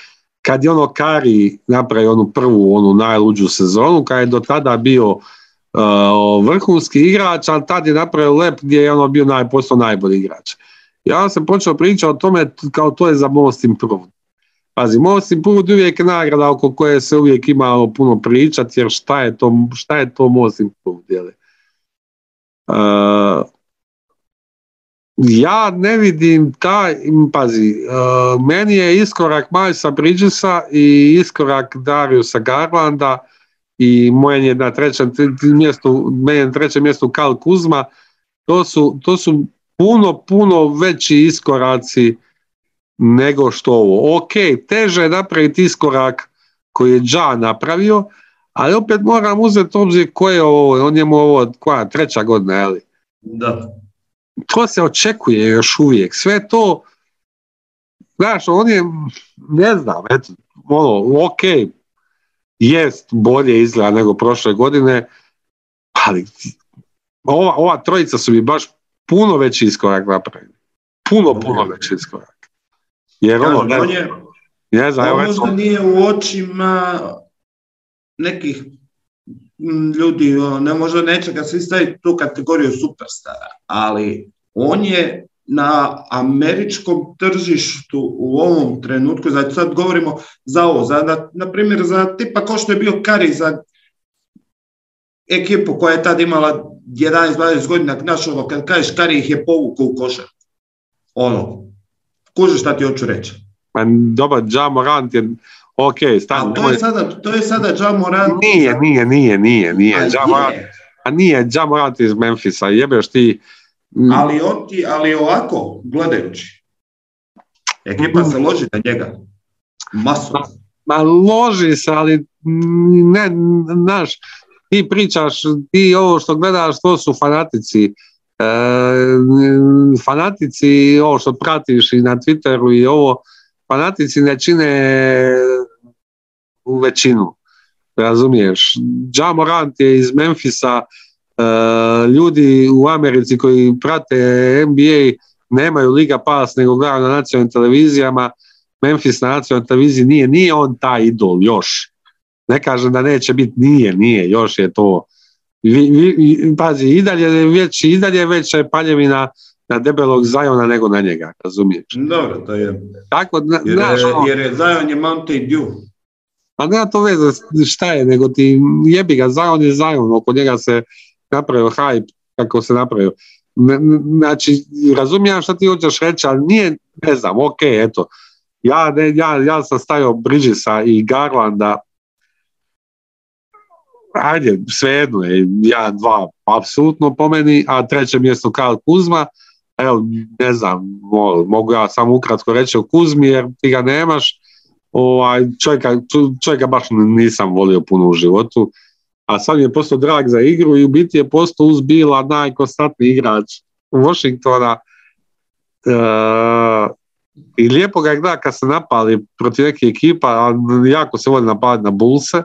kad je ono Kari napravio onu prvu, onu najluđu sezonu, kad je do tada bio uh, vrhunski igrač, ali tad je napravio lep gdje je ono bio naj, postao najbolji igrač. Ja sam počeo pričati o tome kao to je za Most Improved. Pazi, Most Improved je uvijek nagrada oko koje se uvijek ima puno pričati, jer šta je to, šta je to Most Improved, je? Uh, ja ne vidim taj, pazi, uh, meni je iskorak Milesa Bridgesa i iskorak Dariusa Garlanda i moje je na trećem mjestu, meni je na trećem mjestu Kal Kuzma, to su, to su puno, puno veći iskoraci nego što ovo. Ok, teže je napraviti iskorak koji je Ja napravio, ali opet moram uzeti obzir ko je ovo, on je mu ovo koja, treća godina, je li? da. To se očekuje još uvijek. Sve to, znaš, on je, ne znam, eto, ono, ok, jest bolje izgleda nego prošle godine, ali ova, ova trojica su mi baš puno veći iskorak napravili. Puno, puno veći iskorak. Jer ono, ne, ne znam, evo, možda nije u očima nekih ljudi, ono, ne možda neće ga svi staviti tu kategoriju superstara, ali on je na američkom tržištu u ovom trenutku, znači sad govorimo za ovo, za, na, na primjer za tipa ko što je bio Kari za ekipu koja je tad imala 11-12 godina, znaš ono, kad kažeš Kari ih je povukao u košar. Ono, kužiš šta ti hoću reći. pa, dobar, Ja Morant je, ok, stani, A to je sada, to je sada Ja Morant. nije, nije, nije, nije, nije, A Ja Morant, je. a nije, Ja Morant iz Memphisa, jebeš ti, mm, Ali on ti, ali ovako, gledajući, ekipa se loži na njega. Masu. Ma loži se, ali ne, znaš, ti pričaš, ti ovo što gledaš, to su fanatici. E, fanatici, ovo što pratiš i na Twitteru i ovo, fanatici ne čine u većinu. Razumiješ? Ja Morant je iz Memfisa, e, ljudi u Americi koji prate NBA nemaju Liga Pass nego gledaju na nacionalnim televizijama, Memphis na nacionalnoj televiziji nije, nije on taj idol još. Ne kažem da neće biti, nije, nije, još je to. Vi, pazi, i dalje je već, i dalje je veća je paljevina na debelog Zajona nego na njega, razumiješ? Dobro, to je. Tako, na- Jer, ono, jer je Zion je Mountain Dew. Pa nema to veze šta je, nego ti jebi ga, Zajon je Zajon, oko njega se napravio hype kako se napravio. Znači, razumijem šta ti hoćeš reći, ali nije, ne znam, ok, eto, ja, ne, ja, ja sam stavio Bridgesa i Garlanda, ajde, svejedno je, ja, dva, apsolutno po meni, a treće mjesto Karl Kuzma, evo, ne znam, mogu ja samo ukratko reći o Kuzmi jer ti ga nemaš, ovaj, čovjeka, čovjeka baš nisam volio puno u životu, a sad mi je postao drag za igru i u biti je postao uz Bila najkonstantniji igrač Washingtona. E, I lijepo ga gleda kad se napali protiv neke ekipa, a jako se voli napaliti na Bulse,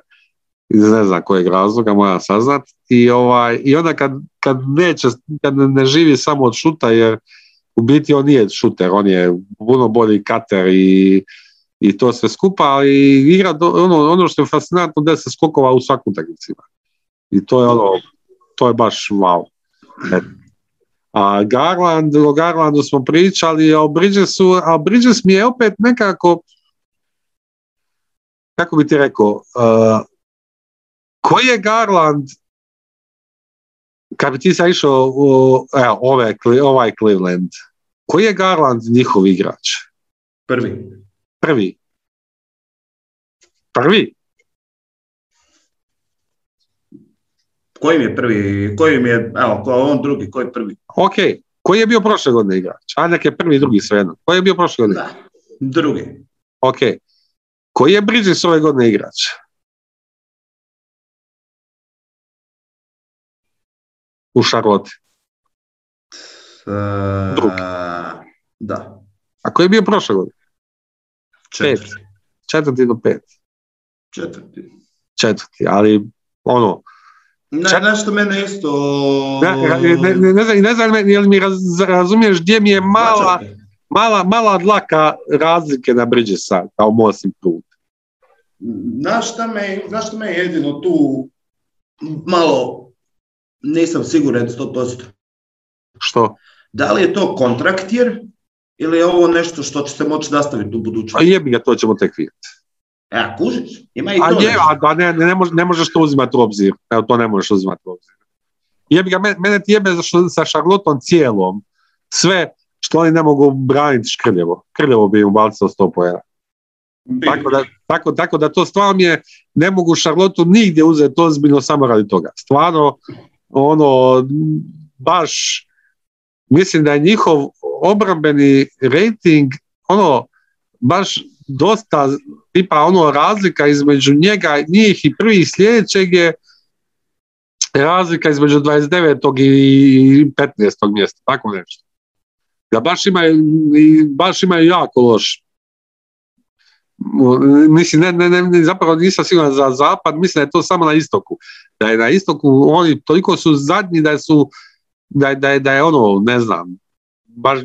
iz ne znam kojeg razloga, moja saznat. I, ovaj, i onda kad, kad, neće, kad ne živi samo od šuta, jer u biti on nije šuter, on je puno bolji kater i i to sve skupa, ali igra do, ono, ono što je fascinantno, se skokova u svakom utakmicima. I to je ono, to je baš wow. A Garland, o Garlandu smo pričali, a o Bridgesu, a Bridges mi je opet nekako, kako bi ti rekao, uh, koji je Garland, kad bi ti sad išao u evo, ove, ovaj Cleveland, koji je Garland njihov igrač? Prvi. Prvi. Prvi? Koji mi je prvi? Koji mi je, evo, on drugi, koji je prvi? Ok, koji je bio prošle godine igrač? A neke prvi drugi svejedno. Koji je bio prošle godine? Da, drugi. Ok. Koji je Bridges ove godine igrač? U Charlotte. Uh, drugi. Da. A koji je bio prošle godine? Četvrti. Pet. Četvrti do pet. Četvrti. Četvrti, ali ono... Ne, nešto mene isto... Ne, ne, ne, ne, znam, ne znam jel mi raz, razumiješ gdje mi je mala, mala, mala dlaka razlike na Bridgesa kao Mosim put. Znaš šta me, znaš šta me jedino tu malo nisam siguran 100%. Što? Da li je to kontraktir ili je ovo nešto što će se moći nastaviti u budućnosti? A jebi ga, to ćemo tek vidjeti. E, kužiš, ima i to. A je, a ne, ne, može, ne možeš to uzimati u obzir. Evo, to ne možeš uzimati u obzir. Jebi ga, mene ti jebe sa Šarlotom cijelom. Sve što oni ne mogu braniti škrljevo. Krljevo bi im bacilo sto pojena. Tako da, tako, tako da to stvarno je, ne mogu Šarlotu nigdje uzeti ozbiljno samo radi toga. Stvarno, ono, baš, mislim da je njihov obrambeni rating, ono, baš dosta, tipa ono razlika između njega, njih i prvih sljedećeg je razlika između 29. i 15. mjesta, tako nešto. Da baš imaju, baš imaju jako loš. Mislim, ne, ne, ne, zapravo nisam siguran za zapad, mislim da je to samo na istoku. Da je na istoku, oni toliko su zadnji da su, da, da, da je ono, ne znam, baš,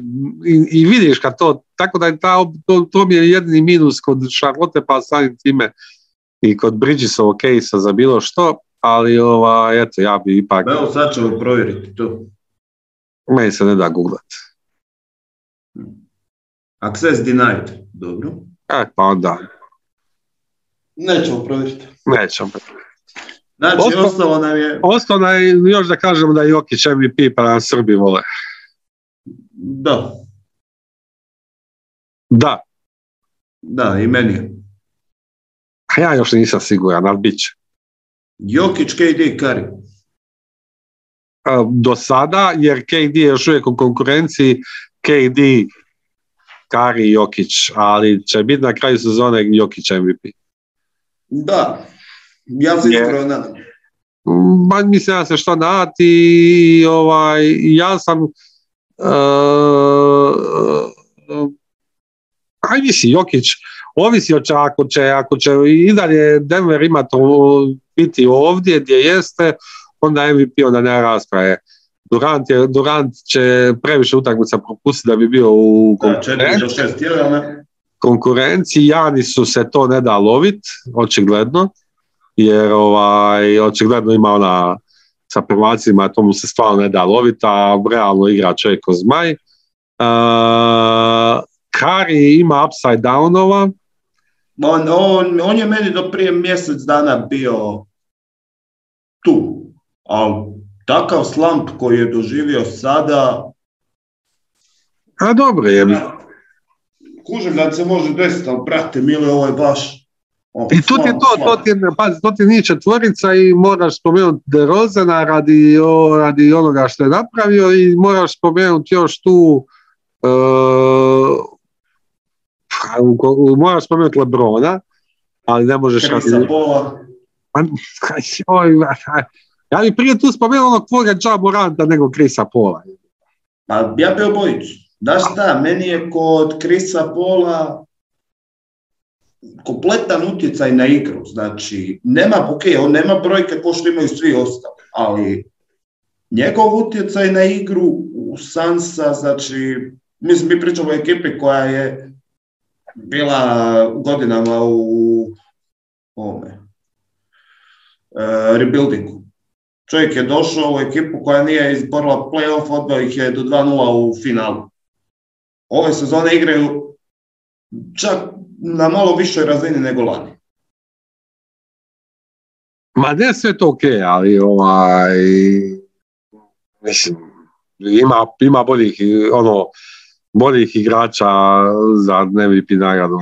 i, i, vidiš kad to, tako da je ta, to, to mi je jedini minus kod Charlotte pa samim time i kod Bridgesa ok sa za bilo što, ali ova, eto, ja bi ipak... Evo sad ćemo provjeriti to. Meni se ne da googlat. Access denied, dobro. E, pa onda. Nećemo provjeriti. Nećemo. Znači, Osto, ostalo nam je... Ostalo nam je, još da kažemo da je Jokić MVP, pa nam Srbi vole. Da. Da. Da, i meni je. Ja još nisam siguran, ali bit će. Jokić, KD, Kari. Do sada, jer KD je još uvijek u konkurenciji, KD, Kari, Jokić, ali će biti na kraju sezone Jokić MVP. Da, ja se iskreno nadam. Ma, mislim da se što nadati i ovaj, ja sam aj visi Jokić, ovisi će ako će, ako će i dalje Denver imati biti ovdje gdje jeste, onda MVP onda ne rasprave. Durant, je, Durant će previše utakmica propustiti da bi bio u konkurenciji. konkurenciji. Jani su se to ne da lovit, očigledno, jer ovaj, očigledno ima ona sa prvacima, to mu se stvarno ne da loviti, a realno igra zmaj. Uh, Kari ima upside downova. On, on, on je meni do prije mjesec dana bio tu, ali takav slump koji je doživio sada... A dobro je. Kužem da se može desiti, ali brate, mili, ovo je baš I tu ti je slab, to, to slab. ti, je- pazi, to ti nije četvorica i moraš spomenuti DeRozana radi, o- radi onoga što je napravio i moraš spomenuti još tu e, u- moraš spomenuti Lebrona, ali ne možeš Krisa. Oj, ja bi prije tu spomenuo onog tvoga Ja Moranta nego Krisa Pola. Pa ja bi obojicu. Da šta, meni je kod Krisa Pola kompletan utjecaj na igru. Znači, nema, ok, on nema brojke ko što imaju svi ostali, ali njegov utjecaj na igru u Sansa, znači, mislim, mi pričamo o ekipi koja je bila godinama u ovome, e, rebuildingu. Čovjek je došao u ekipu koja nije izborila playoff, odveo ih je do 2-0 u finalu. Ove sezone igraju čak na malo višoj razini nego lani. Ma ne sve to ok, ali ovaj, mislim, ima, ima boljih, ono, boljih igrača za MVP nagradu.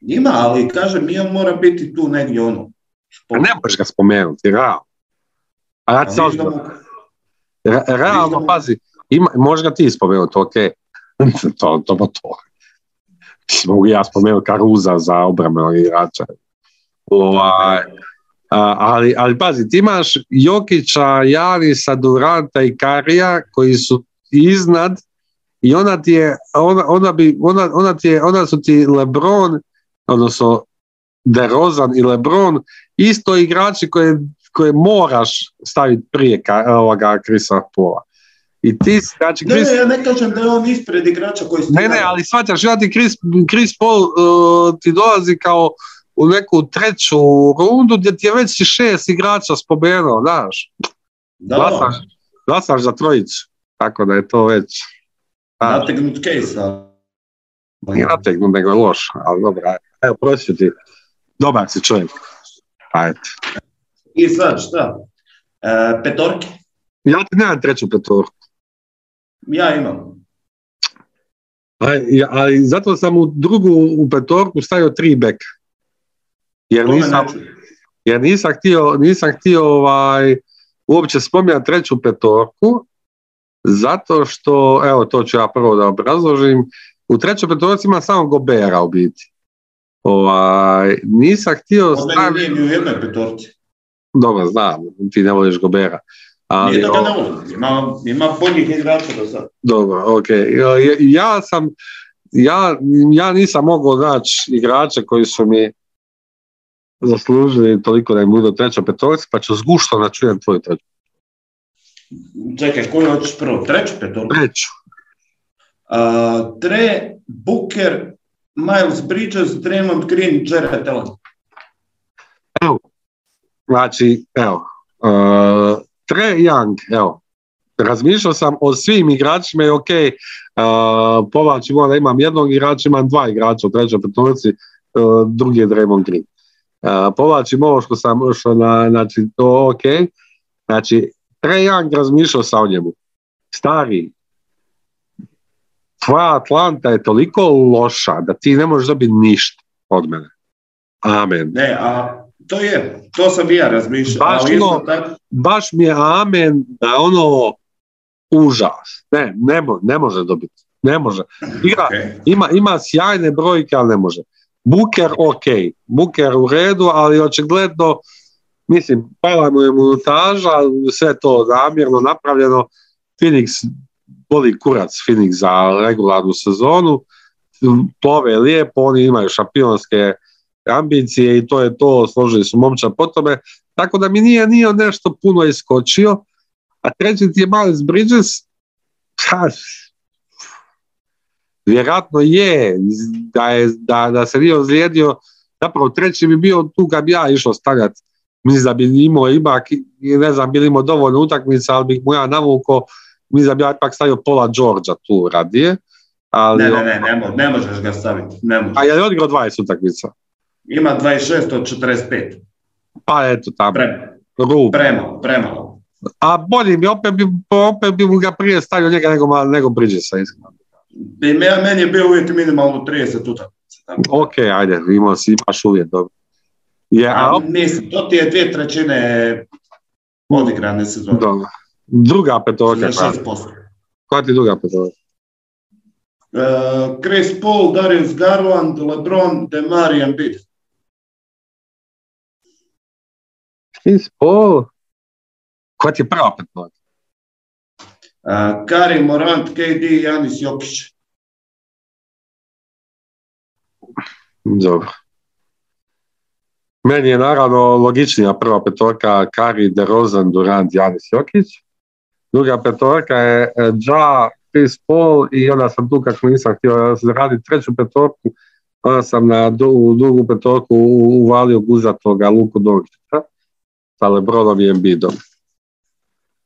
Ima, ali kažem, on mora biti tu negdje ono. A ne možeš ga spomenuti, realno. A ja ti Pa Re- realno, pazi, ima, možeš ga ti spomenuti, ok. to, to, to, Mogu ja spomenuti Karuza za obrambenog igrača. Ovaj, ali, ali pazi, ti imaš Jokića, Janisa, Duranta i Karija koji su iznad i ona ti je, ona, ona, bi, ona, ona, ti je, ona su ti Lebron, odnosno DeRozan i Lebron, isto igrači koje, koje moraš staviti prije ovoga Krisa Pola. I ti, znači, Ne, Chris, ne, ja ne kažem da je on ispred igrača koji su... ne, ne, ali shvaćaš, ja ti Chris, Chris Paul uh, ti dolazi kao u neku treću rundu gdje ti je već šest igrača spomenuo, znaš, Da, glasaš, glasaš za trojicu, tako da je to već, znaš, nategnut case, ali... nije nategnut, nego je loš, ali dobro, evo, proći ti, dobar si čovjek, ajde. I sad, šta? E, petorke? Ja ti nemam treću petorku, Ja imam. Ja- ali zato sam u drugu u petorku stavio tri beka. Jer nisam, jer nisam htio, nisam htio ovaj, uopće spominjati treću petorku, zato što, evo to ću ja prvo da obrazložim, u trećoj petorci ima samo Gobera u biti. Ovaj, nisam htio staviti, nije ni u jednoj petorci. dobro znam, ti ne voliš Gobera. Ali, Nije da ga ne volim. Ima, ima boljih igrača do sad. Dobro, ok. Ja- sam, ja, ja nisam mogao naći igrače koji su mi zaslužili toliko da im budu treća petorica, pa ću zgušto da čujem tvoju treću. Čekaj, koju hoćeš prvo? Treću petorku? Treću. A, Tre, Booker, Miles Bridges, Draymond Green, Jared Allen. Znači, evo, uh, Tre Young, evo, razmišljao sam o svim igračima i ok, uh, povlačim da imam jednog igrača, imam dva igrača u trećoj petorici, uh, drugi je Draymond Green. Uh, povlačim ovo što sam, što na, znači, to ok, znači, Tre Young razmišljao sam o njemu. Stari, tvoja Atlanta je toliko loša da ti ne možeš dobiti ništa od mene. Amen. Ne, a to je, to sam i ja razmišljao. Baš ono- tako, baš mi je amen da ono užas. Ne, ne, ne može dobiti. Ne može. Igra, ok. ima, ima sjajne brojke, ali ne može. Buker ok. Buker u redu, ali očigledno mislim, pala mu je montaža, sve to namjerno napravljeno. Phoenix boli kurac Phoenix za regularnu sezonu. Plove lijepo, oni imaju šampionske ambicije i to je to, složili su momča po tome. Tako da mi nije, nije nešto puno iskočio. A treći ti je Miles Bridges, ha, vjerojatno je da, je, da, da se nije ozlijedio, zapravo treći bi bio tu kad bi ja išao stavljati. Mislim da bi imao ipak, ne znam, bili imao dovoljno utakmica, ali bih mu ja navukao, mislim da bi ja ipak stavio pola Đorđa tu radije. Ali, Ne, ne, ne, ne možeš ga staviti. Ne možeš. A je li odigrao 20 utakmica? Ima 26 od 45. Pa eto tamo, Pre, rub. premalo, premalo. A bolji bi, opet bi, opet bi ga prije stavio njega nego, nego Bridgesa, iskreno. Me- meni je bio uvijek minimalno 30 utakmica. Ok, ajde, imao si, imaš uvijek, dobro. Je, a, mislim, to ti je dvije trećine odigrane sezone. dobro. druga petorka, koja, 66%. koja ti je druga petorka? Uh, Chris Paul, Darius Garland, LeBron, DeMar i Embiid. Chris Paul, koja ti je prva petorka? Uh, Morant, KD, Janis Jokić. Dobro. Meni je naravno logičnija prva petorka Kari, DeRozan, Durant, Janis Jokić. Druga petorka je e, Ja, Chris Paul i onda sam tu kako nisam htio raditi treću petorku, onda sam na drugu, drugu petorku uvalio guzatoga Luku Dončića sa Lebronom i Embiidom.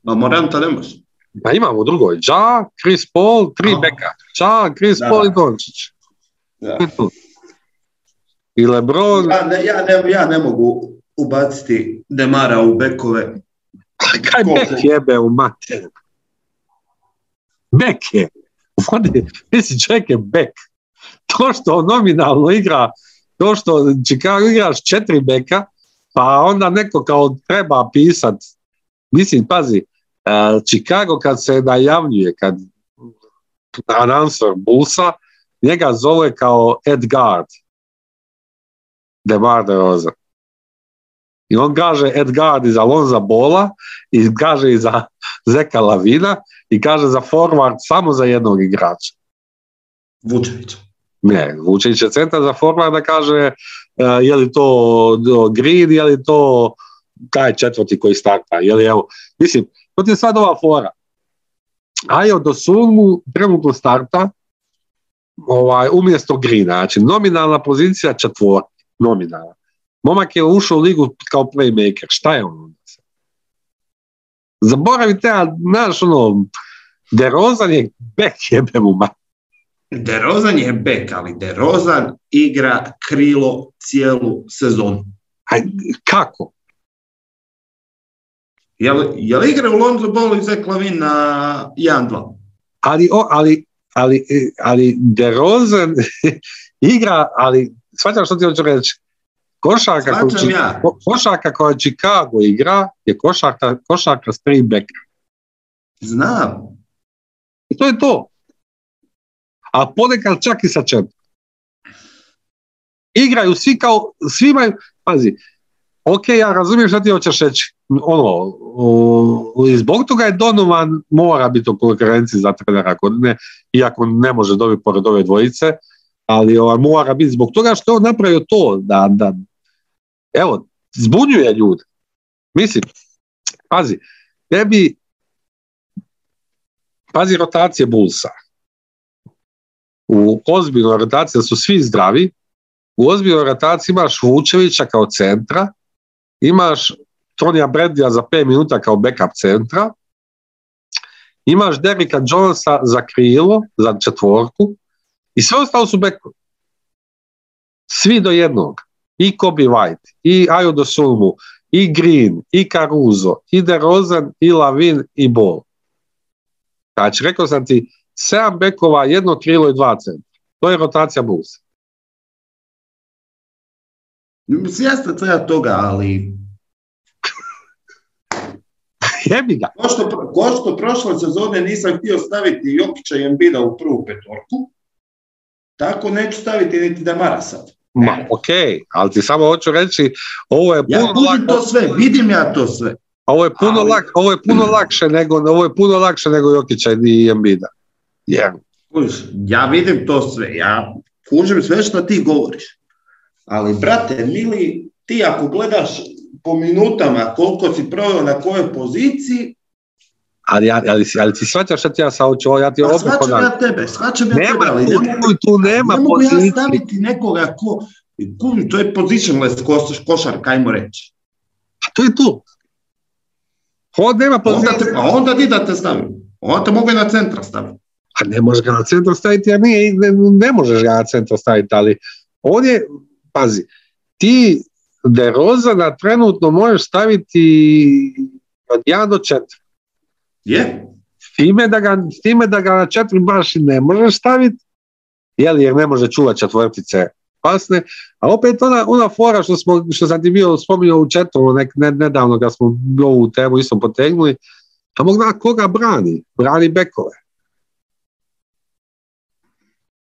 No, Moranta ne može. Pa imamo u drugoj Ja, Chris Paul, tri beka. Ja, Chris Da, Paul i Dončić. Da. I Lebron, Ja ne, ja, ne, ja ne mogu ubaciti Demara u bekove. kaj koliko? bek jebe u mater? Bek je. Mislim, čovjek je bek. To što on nominalno igra, to što Chicago igraš četiri beka, pa onda neko kao treba pisat, mislim, pazi, eh, Chicago kad se najavljuje, kad announcer Bullsa, njega zove kao Ed Guard, DeMar DeRozan. I on kaže Ed Guard iza Lonza Bola i kaže i za Zeka Lavina i kaže za forward samo za jednog igrača. Vučević. Ne, Vučević je centar za forwarda kaže je li to Green, je li to taj četvrti koji starta, je li evo, mislim, to ti je sad ova fora. Ajo do Sulmu trenutno starta ovaj, umjesto Greena, znači nominalna pozicija četvor, nominalna. Momak je ušao u ligu kao playmaker, šta je on onda? Zaboravite, a znaš ono, DeRozan je bek jebe mu ma. DeRozan je bek, ali DeRozan igra krilo cijelu sezonu. Aj, kako? Je li, igra u Lonzo Ball i Zach Lavin na 1-2? ali, o, ali, ali, ali DeRozan igra, ali shvaćam što ti hoću reći. Košarka, koju, ja. ko- košarka koja Chicago igra je košarka, košarka s tri beka. Znam. I to je to. A ponekad čak i sa četiri. Igraju svi kao, svi imaju, pazi, ok, ja razumijem što ti hoćeš reći, ono, i zbog toga je Donovan mora biti u konkurenciji za trenera godine, iako ne može dobiti pored ove dvojice, ali ovaj, mora biti zbog toga što je on napravio to, da, da evo, zbunjuje ljude. Mislim, pazi, tebi, pazi rotacije Bullsa. U ozbiljnoj rotaciji da su svi zdravi, u ozbiljnoj rotaciji imaš Vučevića kao centra, imaš Tonija Bradlija za 5 minuta kao backup centra, imaš Derricka Jonesa za krilo, za četvorku i sve ostalo su bekovi. Svi do jednog. I Kobe White, i Ayo Dosunmu, i Green, i Caruso, i DeRozan, i Lavin, i Ball. Znači, rekao sam ti, sedam bekova, jedno krilo i dva centra. To je rotacija Bulls. Svjestan sam ja toga, ali Jebi ga. ko što, ko što prošle sezone nisam htio staviti Jokića i Embida u prvu petorku, tako neću staviti niti Damara sad. Ma, ok, ali ti samo hoću reći, ovo je Ja puno, kužim lak- to sve, vidim ja to sve. ovo je puno, ali- lak, ovo je puno lakše nego, ovo je puno lakše nego Jokića i Embida. Kužiš, ja vidim to sve, ja kužim sve što ti govoriš. Ali, brate, mili, ti ako gledaš po minutama koliko si proveo na kojoj poziciji, ali, ja- ali, si- ali ti shvaćaš šta ti ja sad hoću, ja ti pa opet ponavljam. ja tebe, shvaćam ja Nema, tebe, ali ne mogu, tu nema ne mogu ja staviti nekoga ko, kužim, to je positionless koš, košarka, ajmo reći. A to je to. Ovo nema Onda, pozicije. te, a onda ti da te stavim. Onda te mogu i na centra staviti. A ne možeš ga na centar staviti, jer nije, ne, ne možeš ga na centar staviti, ali on je, pazi, ti DeRozana trenutno možeš staviti od 1 do 4. Je? S time da ga, s time da ga na 4 baš i ne možeš staviti, jel, jer ne može čuvati četvrtice pasne, a opet ona, ona fora što, smo, što sam ti bio spominjao u četu nek, ne, nedavno kad smo ovu temu isto potegnuli, a mogu koga brani? Brani bekove.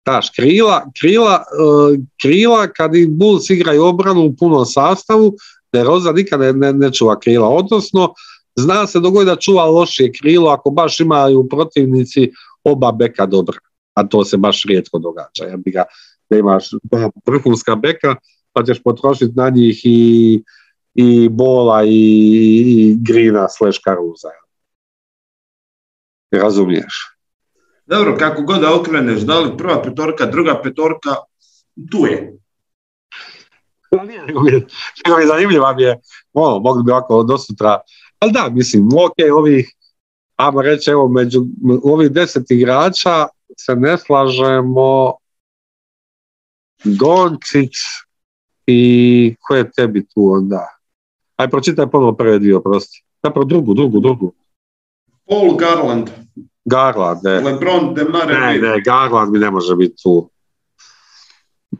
Daš, krila, krila, uh, krila kad i Bulls igraju obranu u punom sastavu, ne Roza nikad ne, ne, ne čuva krila. Odnosno, zna se dogodi da čuva lošije krilo ako baš imaju protivnici oba beka dobra. A to se baš rijetko događa. Ja bi ga, da imaš vrhunska beka, pa ćeš potrošiti na njih i, i bola i, i grina slash karuza. Razumiješ? Dobro, kako god da okreneš, da li prva petorka, druga petorka, tu je. Nije, nego mi je zanimljiva mi je, ono, mogli bi ovako do sutra, ali da, mislim, ok, ovih, ajmo reći, evo, među ovih deset igrača se ne slažemo Dončić i ko je tebi tu onda? Aj, pročitaj ponovo prve dvije, prosti. Zapravo drugu, drugu, drugu. Paul Garland. Garland, ne. LeBron, DeMar Ne, ne, Garland mi ne može biti tu.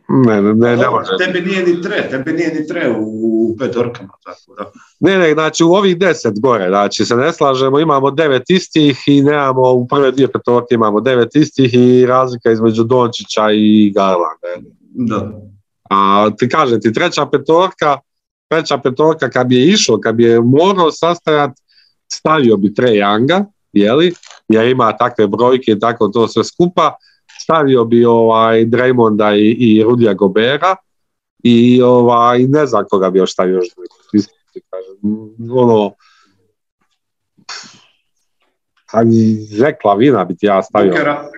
Ne, ne, ne, ne može. Tebi nije ni tre, tebi nije ni tre u petorkama. Tako da. Ne, ne, znači u ovih deset gore, znači se ne slažemo, imamo devet istih i nemamo, u prve dvije petorke imamo devet istih i razlika između Dončića i Garlanda. Da. A ti kažem ti, treća petorka, treća petorka kad bi je išao, kad bi je morao sastajati, stavio bi Trae Younga, jeli, jer ima takve brojke i tako to sve skupa, stavio bi ovaj Draymonda i, i Rudija Gobera i ovaj, ne znam koga bi još stavio ono ali Zekla Vina bi ti ja stavio. Bukera.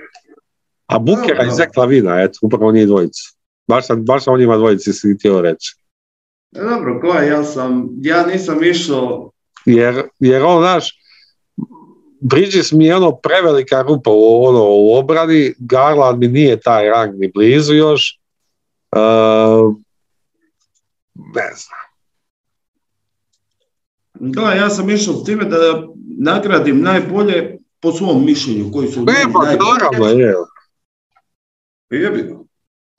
A Bukera Dobro. i Zekla Vina, eto, upravo njih dvojicu. Baš baš sam o njima dvojici si htio reći. Dobro, ko je, ja sam, ja nisam išao, Jer, jer on, znaš, Bridges mi je ono prevelika rupa u, ono, u obrani, Garland mi nije taj rang ni blizu još. Uh, ne znam. da, ja sam išao s time da nagradim najbolje po svom mišljenju, koji su Ne, pa naravno je. Jebi ga.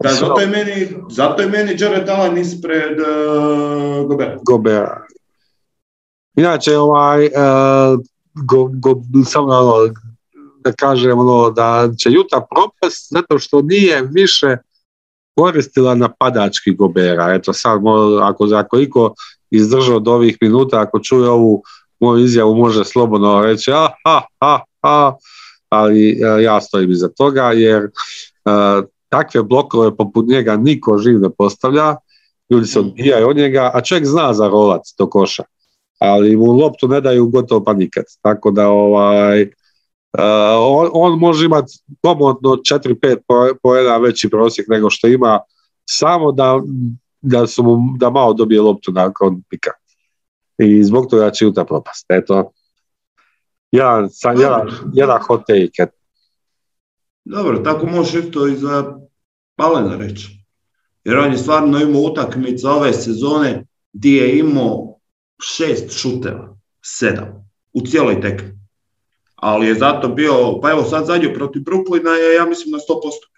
Da, zato je meni, zato je meni Jared Allen ispred uh, Gobert. Gobera. Inače, ovaj, uh, go, go, samo ono, da kažem ono, da će Juta propast zato što nije više koristila napadački Gobera. Eto sad, ako, ako iko izdržao od ovih minuta, ako čuje ovu moju izjavu, može slobodno reći ah, ha, ha, ha, ali e, ja stojim iza toga, jer e, takve blokove poput njega niko živ ne postavlja, ljudi se odbijaju od njega, a čovjek zna za rolac do koša, ali mu loptu ne daju gotovo pa nikad. Tako da ovaj, uh, on, on može imati komodno 4-5 po- poena veći prosjek nego što ima, samo da, da, su mu, da malo dobije loptu nakon pika. I zbog toga će Utah propast. Eto, jedan, sam, jedan, jedan hot take. Dobro, tako možeš isto i za Palena reći. Jer on je stvarno imao utakmica ove sezone gdje je imao šest šuteva, sedam, u cijeloj tekmi. Ali je zato bio, pa evo sad zadnju protiv Brooklyna je, ja mislim, na 100%.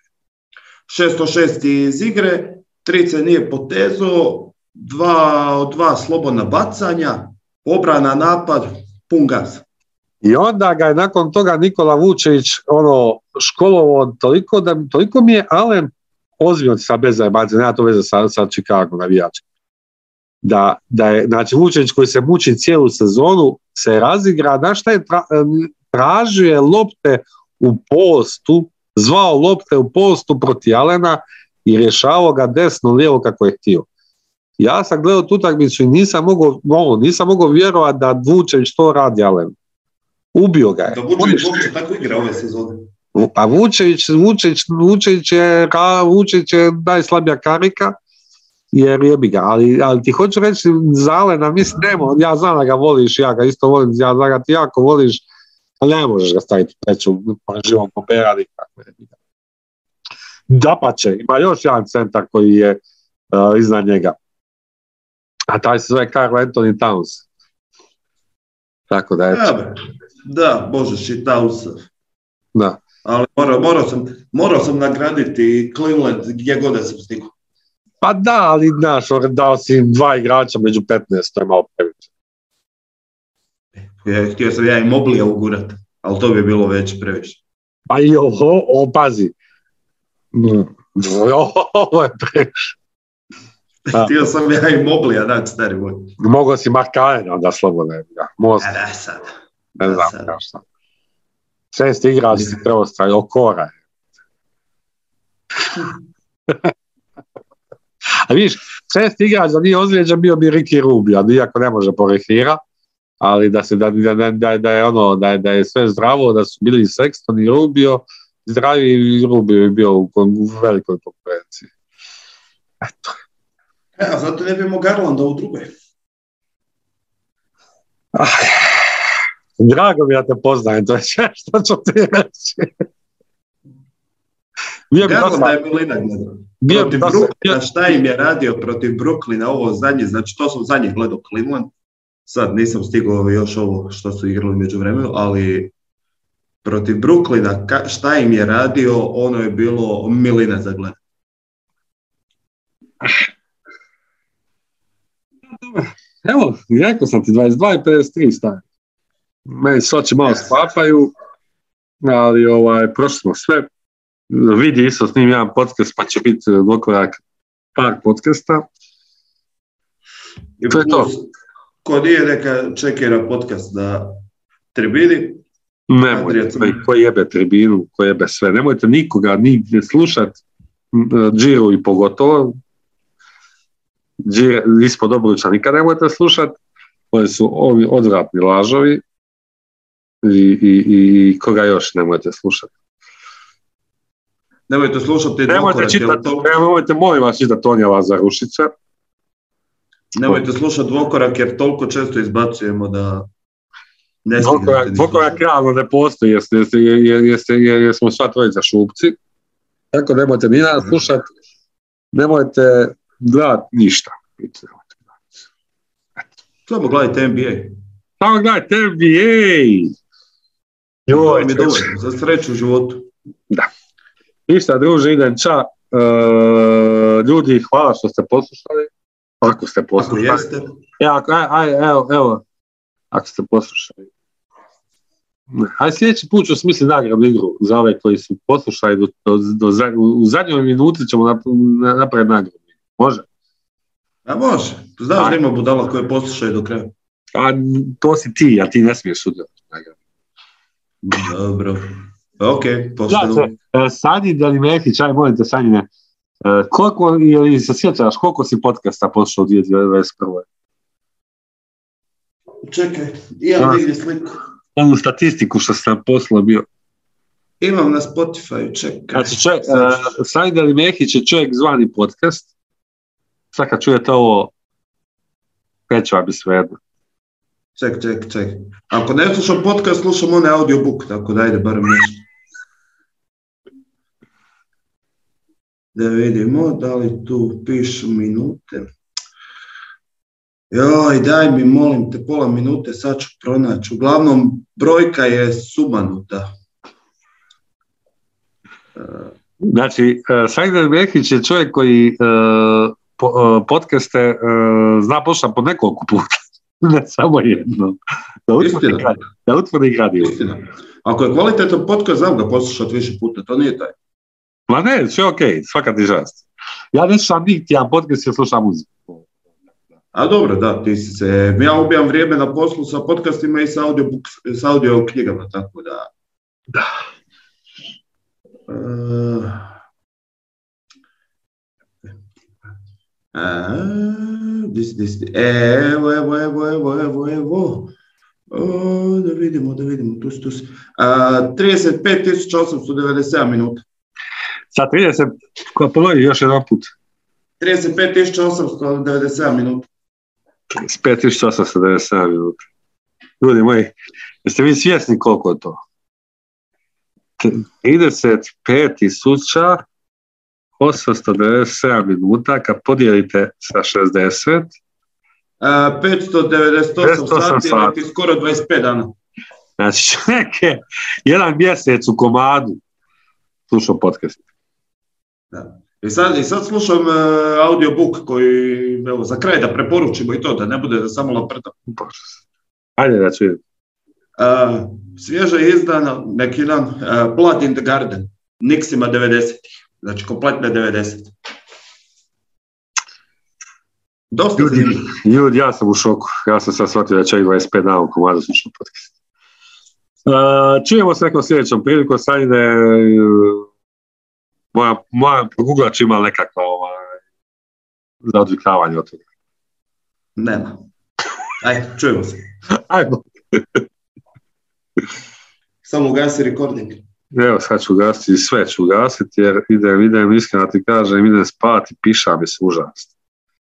606 iz igre, trice nije potezo, dva od dva slobodna bacanja, obrana, napad, pun gas. I onda ga je nakon toga Nikola Vučević ono, školovao toliko, da, toliko mi je Alen ozbiljno sa bez zajebancije, nema to veze sa, sa Chicago navijačem. Da, da je, znači Vučević koji se muči cijelu sezonu, se razigra, znaš šta je tra, tražio je lopte u postu, zvao lopte u postu proti Alena i rješavao ga desno, lijevo kako je htio. Ja sam gledao tu utakmicu i nisam mogao, ono, nisam mogao vjerovati da Vučević to radi Alenu. Ubio ga je. Da Vučević uopće tako igra ove sezone. Pa Vučević, Vučević, Vučević je, Vučević je najslabija karika, jer jebi ga, ali, ali ti hoću reći Zalena, mislim, nemo, ja znam da ga voliš, ja ga isto volim, ja znam da ga ti jako voliš, ali ne možeš ga staviti treću, pa živom kopera, nikako. jebi ga. Dapače, ima još jedan centar koji je uh, iznad njega, a taj se zove Carl Anthony Towns. Tako da, Da, bre. da Bože, Šitausa. da. Ali morao, morao, sam, morao sam nagraditi Cleveland gdje god da sam stigao. Pa da, ali znaš, dao si dva igrača među 15, to je malo previše. Ja, htio sam ja i Moblija ugurat, ali to bi bilo već previše. Pa i ovo, o, pazi. Mm, Ovo je previše. Htio sam ja i Moblija dati, stari moj. Mogao si Markajena onda slobodno. Ja. Most, A da sad. ne da znam sad. šta. Šest igrač si staviti, okora. A vidiš, šest igrač da nije ozlijeđen bio bi Ricky Rubio, iako ne može porehira, ali da se da, da, da, da, je ono da je, da je sve zdravo, da su bili Sexton i Rubio, zdravi i Rubio je bio u, u velikoj konkurenciji. Eto. E, a zato ne bi imao Garlanda u drugoj. Ah, Drago mi je da te poznajem, to je što ću ti reći. Bio bi Garlanda dosta, je Milina gledao. bio bi Protiv Brooklyna, šta im je radio protiv Brooklyna, ovo zadnje, znači to sam zadnje gledao Cleveland, sad nisam stigao još ovo što su igrali među vremenu, ali protiv Brooklyna, ka- šta im je radio, ono je bilo milina za gledanje. Evo, rekao sam ti 22 i 53 stavio. Meni se oči malo sklapaju, ali ovaj, prošli smo sve. Vidi isto s njim jedan podcast, pa će biti dvokorak par podcasta. I To je to. Ko nije neka čekira podcast na tribini, Nemojte, ko jebe tribinu, ko jebe sve. Nemojte nikoga nigdje slušat, Džiru i pogotovo. Džir, ispod Obruča nikad nemojte slušat. Oni su ovi odvratni lažovi. I, i, i koga još nemojte slušati. Nemojte slušati Nemojte čitati, to- nemojte molim vas čitati za rušice. nemojte slušati dvokorak jer toliko često izbacujemo da ne Dvokorak, dvokorak realno ne postoji jer, jer, jer, jer, smo sva trojica šupci. Tako nemojte ni nas slušati, nemojte gledati ništa. Samo gledajte NBA. Samo gledajte NBA! Joj, mi dovoljno, za sreću u životu. Ništa, druže, idem ča. E, ljudi, hvala što ste poslušali. Ako ste Ako poslušali. jeste, E, ako, aj, aj, evo, evo, ako ste poslušali. Aj sljedeći put ću smisliti nagradnu igru za ove koji su poslušali do, do, do, u zadnjoj minuti ćemo nap, na- napraviti nagradu. Može? a može. Znaš da ima budala koje poslušaju do kraja. A to si ti, a ti ne smiješ sudjelovati. Dobro. Ok, pošteno. Znači, e, Sanji Delimehić, aj molim te Sanjine, e, koliko, ili se sjećaš, koliko si podcasta poslušao u 2021. Čekaj, imam negdje sliku. Onu statistiku što sam poslao bio. Imam na Spotify, čekaj. Znači, ću- uh, Sajda Mehić je čovjek zvani podcast. Sad kad čujete ovo, kreće vam bi svejedno. Ček, ček, ček. Ako ne slušam podcast, slušam onaj audiobook, tako da ajde barem nešto. Da vidimo, da li tu pišu minute. Joj, daj mi, molim te, pola minute, sad ću pronaći. Uglavnom, brojka je sumanuta. Znači, uh, Sajda Mehić je čovjek koji po, uh, podcaste zna poslušati po nekoliko puta. ne samo jedno. Da utvrdi, Istina. gradi- da utvrdi gradivo. Istina. Ako je kvalitetan podcast, znam ga poslušati više puta, to nije taj. Ma ne, sve ok, svaka ti čast. Ja ne slušam niti jedan podcast, ja slušam muziku. A dobro, da, ti si se, ja ubijam vrijeme na poslu sa podcastima i sa audio, sa audio knjigama, tako da. Da. Uh, a, dis, dis, evo, evo, evo, evo, evo, evo. O, da vidimo, da vidimo, tu si, tu si. A, 35.897 minuta. Sa 30, ko ponovi još jedan put. 35.897 minuta. 5897 minuta. Ljudi moji, jeste vi svjesni koliko je to? 35.897 minuta kad podijelite sa 60, A, 598 508 sati, sati. skoro 25 dana. znači je jedan mjesec u komadu slušao podcast. I sad, i sad slušam uh, audiobook koji, evo, za kraj da preporučimo i to, da ne bude da samo laprdam. Ajde da čujem. Uh, svježe je izdano neki dan uh, Blood in the Garden, Nixima 90-ih, znači kompletne 90 Dosta ljudi, ljudi, ja sam u šoku. Ja sam sad shvatio da će i 25 dana u komadu slušao podcast. Uh, čujemo se nekom sljedećom priliku, sad ide moja, moja proguglač ima nekakva ovaj, za odvikavanje od toga. Nema. Ajde, čujemo se. Ajmo. Samo ugasi recording. Evo, sad ću ugasiti, sve ću ugasiti jer idem, idem iskreno ti kažem, idem spati, piša mi se užasno.